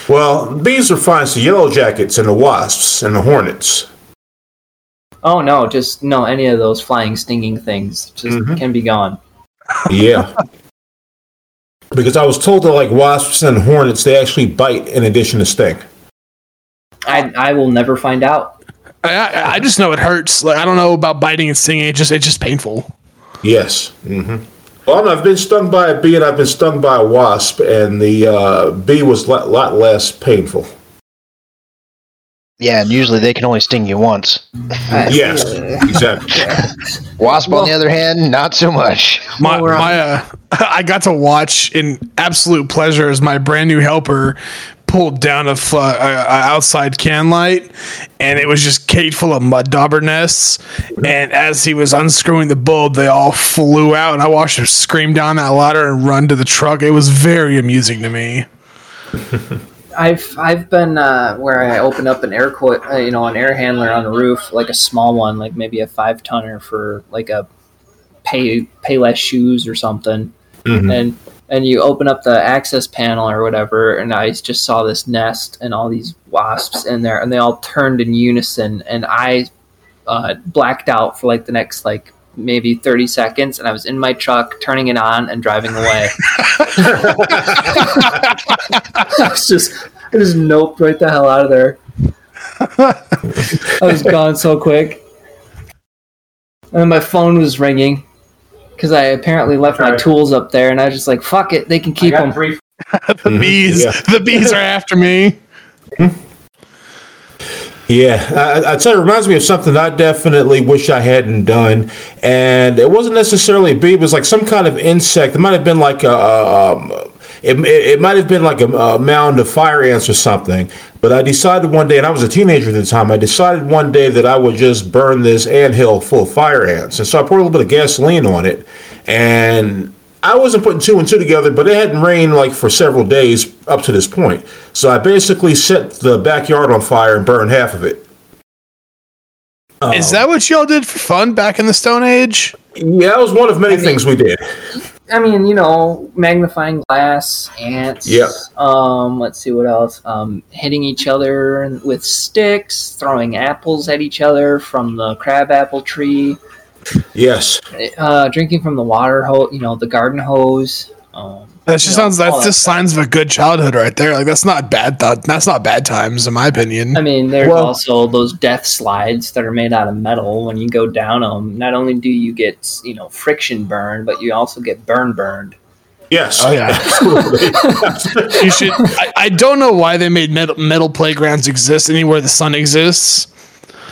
well, bees are fine. So yellow jackets and the wasps and the hornets. Oh no, just no. Any of those flying, stinging things just mm-hmm. can be gone. Yeah. because I was told that like wasps and hornets, they actually bite in addition to sting. I I will never find out. I, I just know it hurts. Like I don't know about biting and stinging. It just it's just painful. Yes. Mm-hmm. Well, I've been stung by a bee and I've been stung by a wasp, and the uh, bee was a lot, lot less painful. Yeah, and usually they can only sting you once. yes, exactly. *laughs* Wasp, well, on the other hand, not so much. My, my uh, *laughs* I got to watch in absolute pleasure as my brand new helper pulled down a, fl- uh, outside can light, and it was just cake full of mud dauber nests. And as he was unscrewing the bulb, they all flew out, and I watched him scream down that ladder and run to the truck. It was very amusing to me. *laughs* I've I've been uh, where I open up an air co- uh, you know an air handler on the roof, like a small one, like maybe a five tonner for like a pay Payless shoes or something, mm-hmm. and and you open up the access panel or whatever, and I just saw this nest and all these wasps in there, and they all turned in unison, and I uh, blacked out for like the next like maybe 30 seconds, and I was in my truck turning it on and driving away. *laughs* *laughs* I was just, I just noped right the hell out of there. I was gone so quick. And my phone was ringing because I apparently left my tools up there, and I was just like, "Fuck it, they can keep them." *laughs* the mm-hmm. bees, yeah. the bees are after me. Yeah, I, I'd say it reminds me of something I definitely wish I hadn't done, and it wasn't necessarily a bee. It was like some kind of insect. It might have been like a, um, it, it might have been like a, a, mound of fire ants or something. But I decided one day, and I was a teenager at the time, I decided one day that I would just burn this ant hill full of fire ants. And so I poured a little bit of gasoline on it, and I wasn't putting two and two together, but it hadn't rained like for several days up to this point. So I basically set the backyard on fire and burned half of it. Is that what y'all did for fun back in the Stone Age? Yeah, that was one of many I mean, things we did. I mean, you know, magnifying glass, ants. Yeah. Um, let's see what else. Um, hitting each other with sticks, throwing apples at each other from the crab apple tree. Yes. Uh, drinking from the water hose, you know, the garden hose. Um, that just sounds that's just signs of a good childhood right there. Like that's not bad. Th- that's not bad times in my opinion. I mean, there's well, also those death slides that are made out of metal. When you go down them, not only do you get you know friction burn, but you also get burn burned. Yes. Oh yeah. Absolutely. *laughs* you should. I, I, don't know why they made metal, metal playgrounds exist anywhere the sun exists.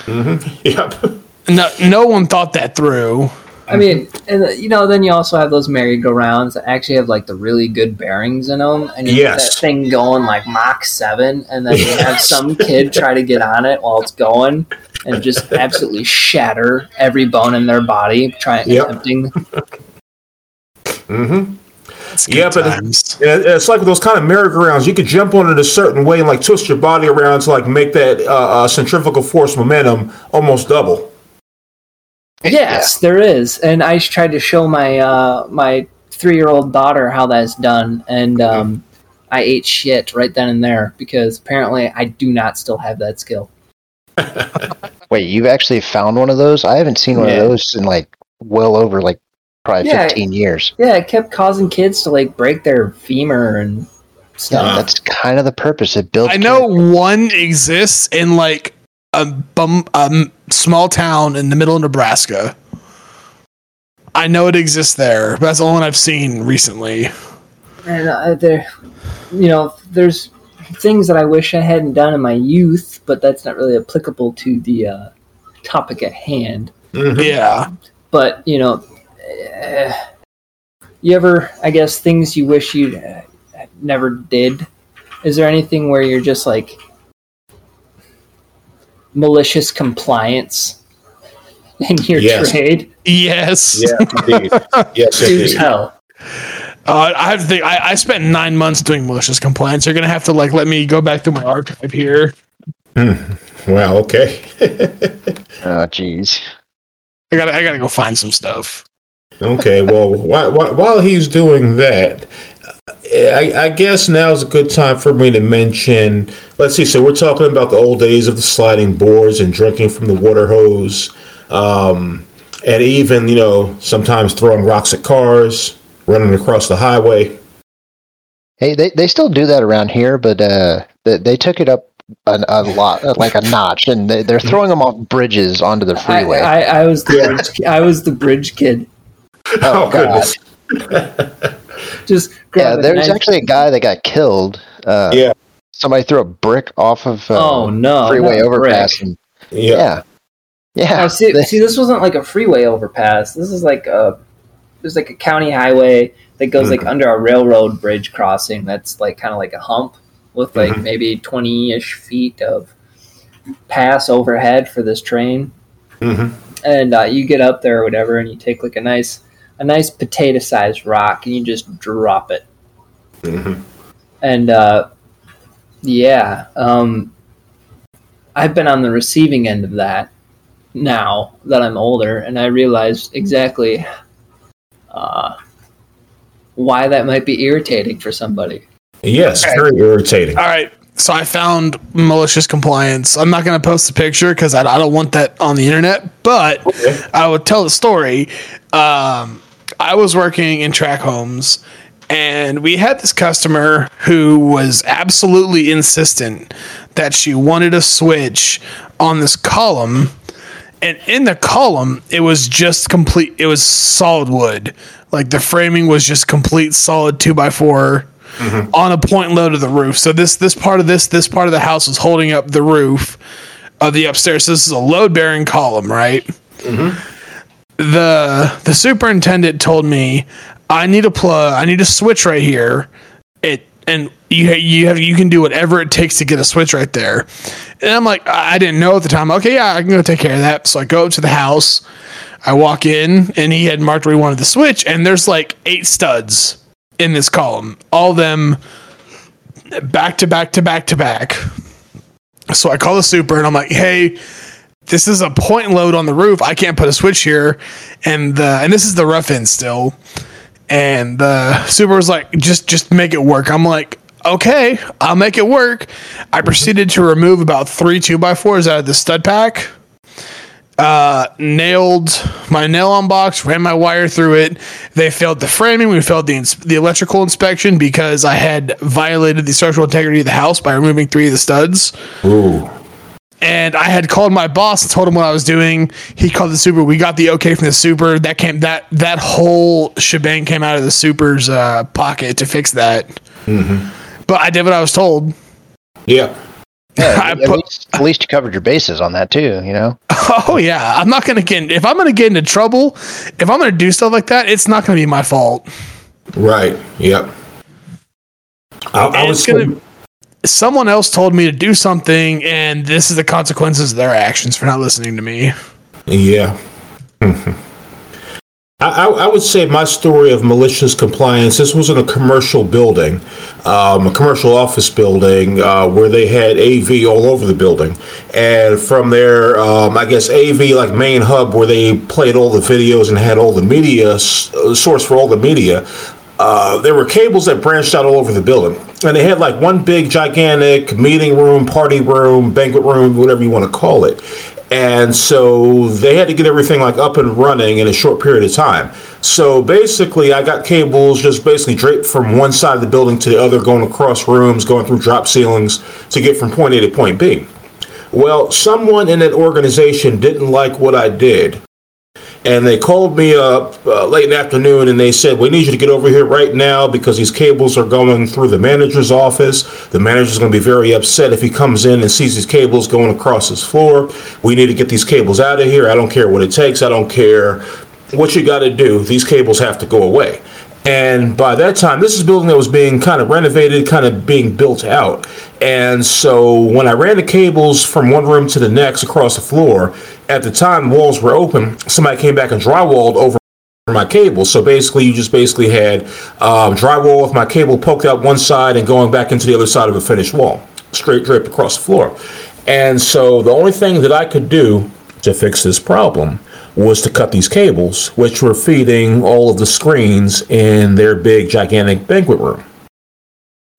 Mm-hmm. *laughs* Yep. No, no one thought that through. I mean, and uh, you know, then you also have those merry-go-rounds that actually have like the really good bearings in them, and you Yes. get that thing going like Mach seven, and then you have some kid try to get on it while it's going, and just *laughs* absolutely shatter every bone in their body trying Yep. attempting. Mm-hmm. Yeah, good but- times. It's like those kind of merry-go-rounds. You could jump on it a certain way and like twist your body around to like make that uh, uh, centrifugal force momentum almost double. Yes, there is, and I tried to show my uh, my three-year-old daughter how that's done, and um, I ate shit right then and there because apparently I do not still have that skill. *laughs* Wait, you've actually found one of those? I haven't seen one Yeah. of those in like well over like probably Yeah. 15 years. Yeah, it kept causing kids to like break their femur and Yeah, stuff. that's kind of the purpose. It built. I know one exists in like a bum, a m- small town in the middle of Nebraska. I know it exists there, but that's the only one I've seen recently. And uh, there, you know, there's things that I wish I hadn't done in my youth, but that's not really applicable to the uh, topic at hand. Mhm. Yeah. But you know, uh, you ever, I guess, things you wish you uh, never did. Is there anything where you're just like malicious compliance in your Yes. trade? Yes. Yeah, indeed. Yes, *laughs* Do indeed. tell. Uh, I have to think. I, I spent nine months doing malicious compliance. You're gonna have to like let me go back through my archive here. Well, Okay. *laughs* Oh, jeez. I gotta I gotta go find some stuff. Okay, well, while, while, while he's doing that, I, I guess is a good time for me to mention. Let's see. So we're talking about the old days of the sliding boards and drinking from the water hose, um, and even you know sometimes throwing rocks at cars, running across the highway. Hey, they, they still do that around here, but uh, they, they took it up a, a lot, uh, like a notch, and they, they're throwing them off bridges onto the freeway. I, I was the bridge, I was the bridge kid. *laughs* Oh, God. goodness! *laughs* *laughs* Just yeah, grab a there's knife- actually a guy that got killed. Uh, Yeah. Somebody threw a brick off of uh, Oh no! freeway overpass. And, Yeah. yeah. Yeah. Oh, see, They- *laughs* see, this wasn't like a freeway overpass. This is like a there's like a county highway that goes like under a railroad bridge crossing. That's like kind of like a hump with like Mhm. maybe twenty ish feet of pass overhead for this train. hmm And uh, you get up there or whatever, and you take like a nice a nice potato sized rock and you just drop it. hmm and uh, yeah, um, I've been on the receiving end of that now that I'm older, and I realize exactly uh, why that might be irritating for somebody. Yes, very irritating. All right. So I found malicious compliance. I'm not going to post a picture because I, I don't want that on the internet, but Okay. I would tell the story. Um, I was working in track homes and we had this customer who was absolutely insistent that she wanted a switch on this column. And in the column, it was just complete, it was solid wood. Like the framing was just complete solid two by 4 mm-hmm. on a point low to the roof. So this this part of this this part of the house was holding up the roof of the upstairs. So this is a load bearing column, right? Mm-hmm. The the superintendent told me I need a plug. I need a switch right here. It and you you have you can do whatever it takes to get a switch right there. And I'm like I didn't know at the time. Okay, yeah, I can go take care of that. So I go up to the house. I walk in and he had marked where he wanted the switch, and there's like eight studs in this column, all them back to back to back to back. So I call the super and I'm like, hey, this is a point load on the roof. I can't put a switch here. And the and this is the rough end still. And the super was like, just just make it work. I'm like, okay, I'll make it work. I proceeded to remove about three two by fours out of the stud pack uh, nailed my nail on box, ran my wire through it. They failed the framing. We failed the ins- the electrical inspection because I had violated the structural integrity of the house by removing three of the studs. Ooh. And I had called my boss and told him what I was doing. He called the super. We got the okay from the super. That came that that whole shebang came out of the super's uh, pocket to fix that. But I did what I was told. Yeah. *laughs* Yeah, at, put, least, at least you covered your bases on that too, you know? *laughs* Oh, yeah. I'm not going to get, if I'm going to get into trouble, if I'm going to do stuff like that, it's not going to be my fault. Right. Yep. I, I was going to, someone else told me to do something, and this is the consequences of their actions for not listening to me. Yeah. *laughs* I, I, would say my story of malicious compliance. This was in a commercial building, um, a commercial office building, uh, where they had AV all over the building, and from their, um, I guess AV like main hub where they played all the videos and had all the media uh, source for all the media. Uh, there were cables that branched out all over the building, and they had like one big, gigantic meeting room, party room, banquet room, whatever you want to call it and so they had to get everything like up and running in a short period of time. So basically, I got cables just basically draped from one side of the building to the other, going across rooms, going through drop ceilings to get from point A to point B. Well, someone in that organization didn't like what I did and they called me up uh, late in the afternoon and they said we need you to get over here right now because these cables are going through the manager's office. The manager's going to be very upset if he comes in and sees these cables going across his floor. We need to get these cables out of here. I don't care what it takes. I don't care what you got to do. These cables have to go away. And by that time, this is building that was being kind of renovated, kind of being built out. And so when I ran the cables from one room to the next across the floor, at the time walls were open, somebody came back and drywalled over my cable. So basically, you just basically had um, drywall with my cable poked out one side and going back into the other side of a finished wall, straight draped across the floor. And so the only thing that I could do to fix this problem was to cut these cables, which were feeding all of the screens in their big, gigantic banquet room.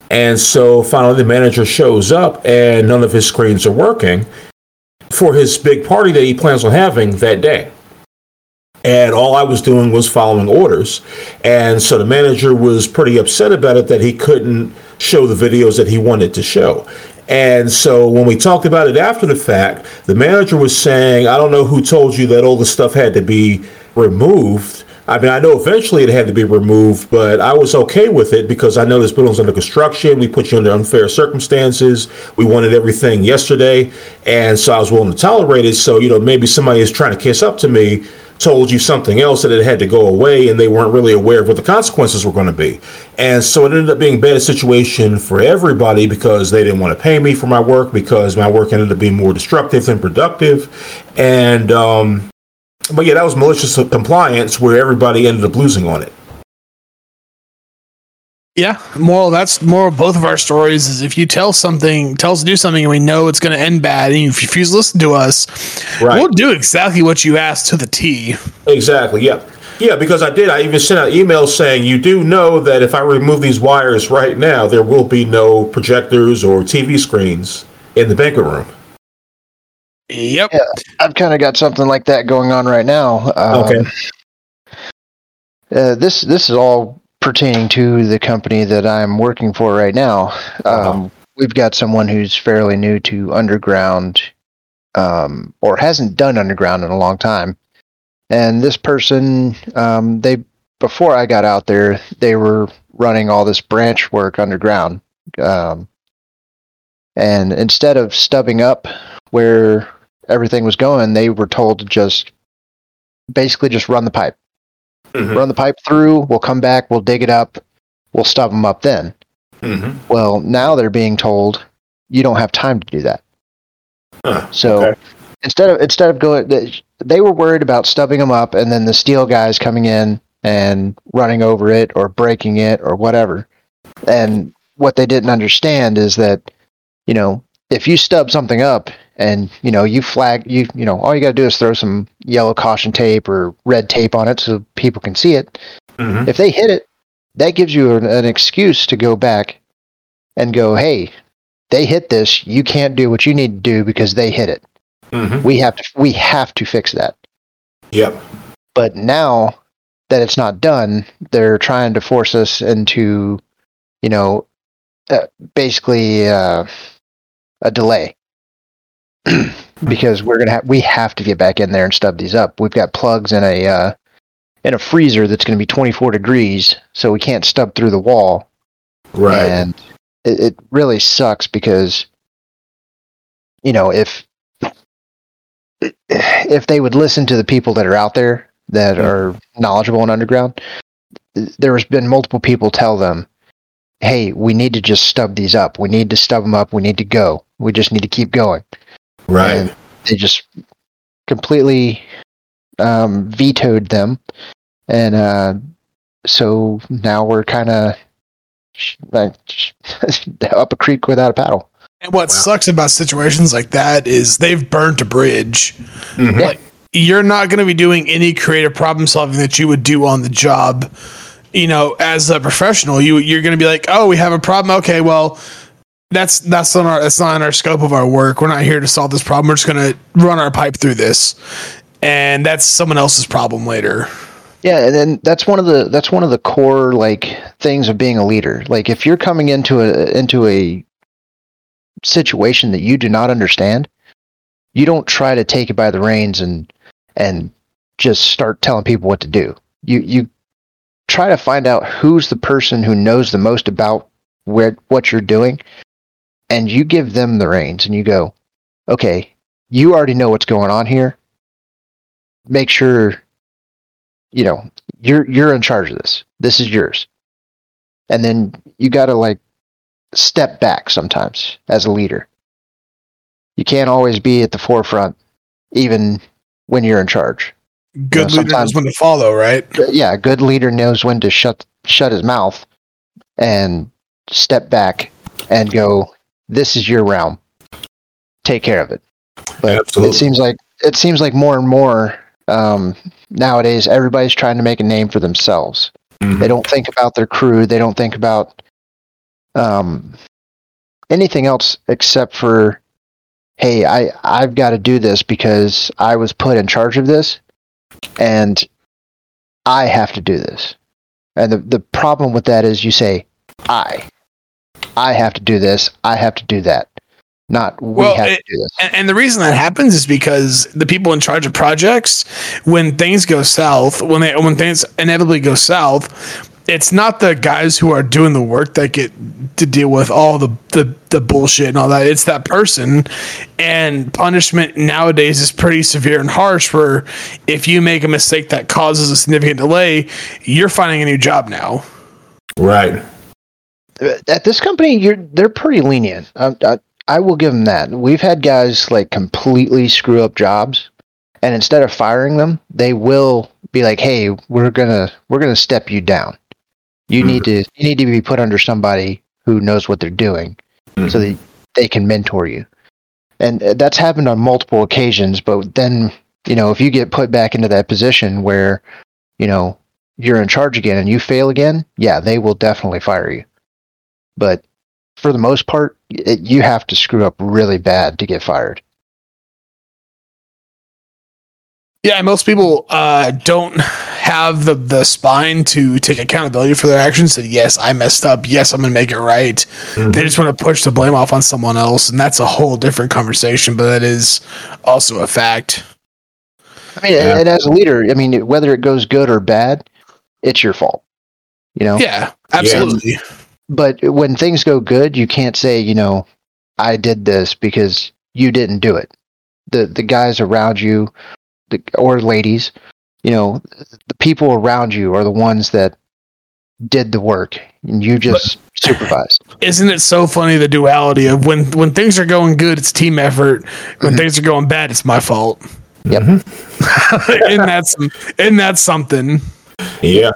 And so finally, the manager shows up and none of his screens are working for his big party that he plans on having that day. And all I was doing was following orders. And so the manager was pretty upset about it that he couldn't show the videos that he wanted to show. And so when we talked about it after the fact, the manager was saying, I don't know who told you that all the stuff had to be removed. I mean, I know eventually it had to be removed, but I was okay with it because I know this building's under construction. We put you under unfair circumstances. We wanted everything yesterday. And so I was willing to tolerate it. So, you know, maybe somebody is trying to kiss up to me told you something else that it had to go away and they weren't really aware of what the consequences were going to be. And so it ended up being a bad situation for everybody because they didn't want to pay me for my work because my work ended up being more destructive than productive. And, um, but yeah, that was malicious compliance where everybody ended up losing on it. Yeah, moral. That's moral. Both of our stories is if you tell something, tell us to do something, and we know it's going to end bad, and you refuse to listen to us, right. we'll do exactly what you asked to the T. Exactly. Yeah. Yeah, because I did. I even sent out emails saying you do know that if I remove these wires right now, there will be no projectors or TV screens in the banquet room. Yep. Yeah, I've kind of got something like that going on right now. Um, okay. Uh, this this is all pertaining to the company that I'm working for right now, uh-huh. um, we've got someone who's fairly new to underground um, or hasn't done underground in a long time. And this person, um, they before I got out there, they were running all this branch work underground. Um, and instead of stubbing up where everything was going, they were told to just basically just run the pipe mm-hmm. run the pipe through. We'll come back. We'll dig it up. We'll stop them up then. Mm-hmm. Well, now they're being told you don't have time to do that. Huh, so okay. instead of instead of going, they were worried about stubbing them up, and then the steel guys coming in and running over it or breaking it or whatever. And what they didn't understand is that you know if you stub something up and you know you flag you you know all you got to do is throw some yellow caution tape or red tape on it so people can see it. Mm-hmm. if they hit it that gives you an, an, excuse to go back and go hey they hit this. You can't do what you need to do because they hit it. Mm-hmm. we have to we have to fix that. Yep. But now that it's not done they're trying to force us into you know uh, basically uh, a delay *clears throat* because we're gonna have we have to get back in there and stub these up. We've got plugs in a uh, in a freezer that's going to be 24 degrees, so we can't stub through the wall. Right. And it, it really sucks because you know, if *clears throat* if they would listen to the people that are out there that are knowledgeable in underground, there has been multiple people tell them, "Hey, we need to just stub these up. We need to stub them up. We need to go. We just need to keep going." Right. And they just completely um, vetoed them, and uh, so now we're kind of like, *laughs* up a creek without a paddle. And what wow. sucks about situations like that is they've burnt a bridge. Mm-hmm. Like, you're not going to be doing any creative problem solving that you would do on the job. You know, as a professional, you you're going to be like, "Oh, we have a problem. Okay, well, that's that's not our that's not in our scope of our work. We're not here to solve this problem. We're just to run our pipe through this." And that's someone else's problem later. Yeah, and then that's one of the that's one of the core like things of being a leader. Like if you're coming into a into a situation that you do not understand, you don't try to take it by the reins and and just start telling people what to do. You you try to find out who's the person who knows the most about where what you're doing and you give them the reins and you go, "Okay, you already know what's going on here. Make sure you know, you're you're in charge of this. This is yours." And then you got to like step back sometimes as a leader. You can't always be at the forefront, even when you're in charge. Good you know, leader knows when to follow, right? Yeah, a good leader knows when to shut shut his mouth and step back and go, "This is your realm. Take care of it." But Absolutely. it seems like it seems like more and more um, nowadays everybody's trying to make a name for themselves. Mm-hmm. They don't think about their crew. They don't think about um, anything else except for, hey, I I've got to do this because I was put in charge of this, and I have to do this. And the the problem with that is you say I, I have to do this. I have to do that. Not we well, have it, to do this. And, and the reason that happens is because the people in charge of projects, when things go south, when they when things inevitably go south, it's not the guys who are doing the work that get to deal with all the, the, the bullshit and all that. It's that person. And punishment nowadays is pretty severe and harsh where if you make a mistake that causes a significant delay, you're finding a new job now. Right. At this company, you're they're pretty lenient. I, I, I will give them that. We've had guys like completely screw up jobs, and instead of firing them, they will be like, "Hey, we're gonna we're gonna step you down." You mm-hmm. need to you need to be put under somebody who knows what they're doing, mm-hmm. so that they can mentor you. And uh, that's happened on multiple occasions. But then, you know, if you get put back into that position where, you know, you're in charge again and you fail again, yeah, they will definitely fire you. But for the most part, it, you have to screw up really bad to get fired. Yeah, most people uh, don't have the the spine to take accountability for their actions. Say, yes, I messed up. Yes, I'm going to make it right. Mm-hmm. They just want to push the blame off on someone else, and that's a whole different conversation. But that is also a fact. I mean, yeah. and as a leader, I mean, whether it goes good or bad, it's your fault. You know? Yeah, absolutely. Yeah. But when things go good, you can't say, you know, I did this because you didn't do it. The the guys around you, the, or ladies, you know, the people around you are the ones that did the work and you just but, *laughs* supervised. Isn't it so funny the duality of when when things are going good, it's team effort. When mm-hmm. things are going bad, it's my fault. Yep. and that's and that's something. Yeah.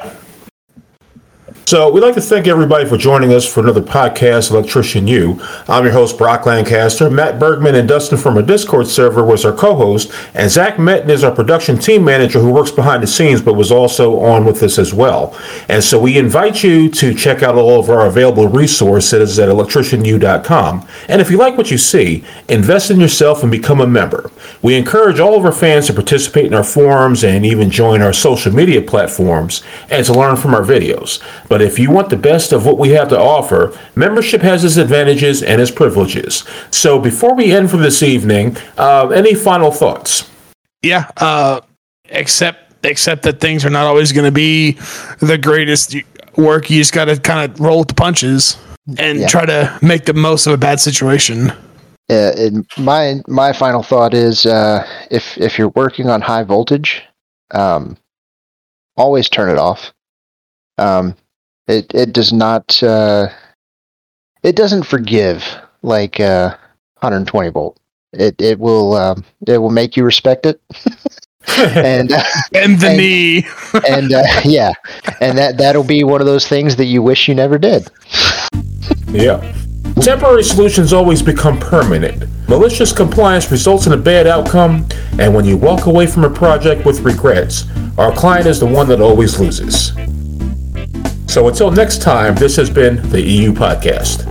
So we'd like to thank everybody for joining us for another podcast, Electrician U. I'm your host, Brock Lancaster. Matt Bergman and Dustin from our Discord server was our co-host, and Zach Metten is our production team manager who works behind the scenes but was also on with us as well. And so we invite you to check out all of our available resources at electricianu.com. And if you like what you see, invest in yourself and become a member. We encourage all of our fans to participate in our forums and even join our social media platforms and to learn from our videos. But but if you want the best of what we have to offer, membership has its advantages and its privileges. So before we end for this evening, uh, any final thoughts? Yeah, uh, except except that things are not always going to be the greatest work. You just got to kind of roll with the punches and yeah. try to make the most of a bad situation. uh, my my final thought is uh, if if you're working on high voltage, um, always turn it off. Um, it it does not uh, it doesn't forgive like uh, 120 volt. It it will um, it will make you respect it. *laughs* and uh, and the and, knee *laughs* and uh, yeah and that that'll be one of those things that you wish you never did yeah Temporary solutions always become permanent. Malicious compliance results in a bad outcome, and when you walk away from a project with regrets, our client is the one that always loses. So until next time, this has been the EU Podcast.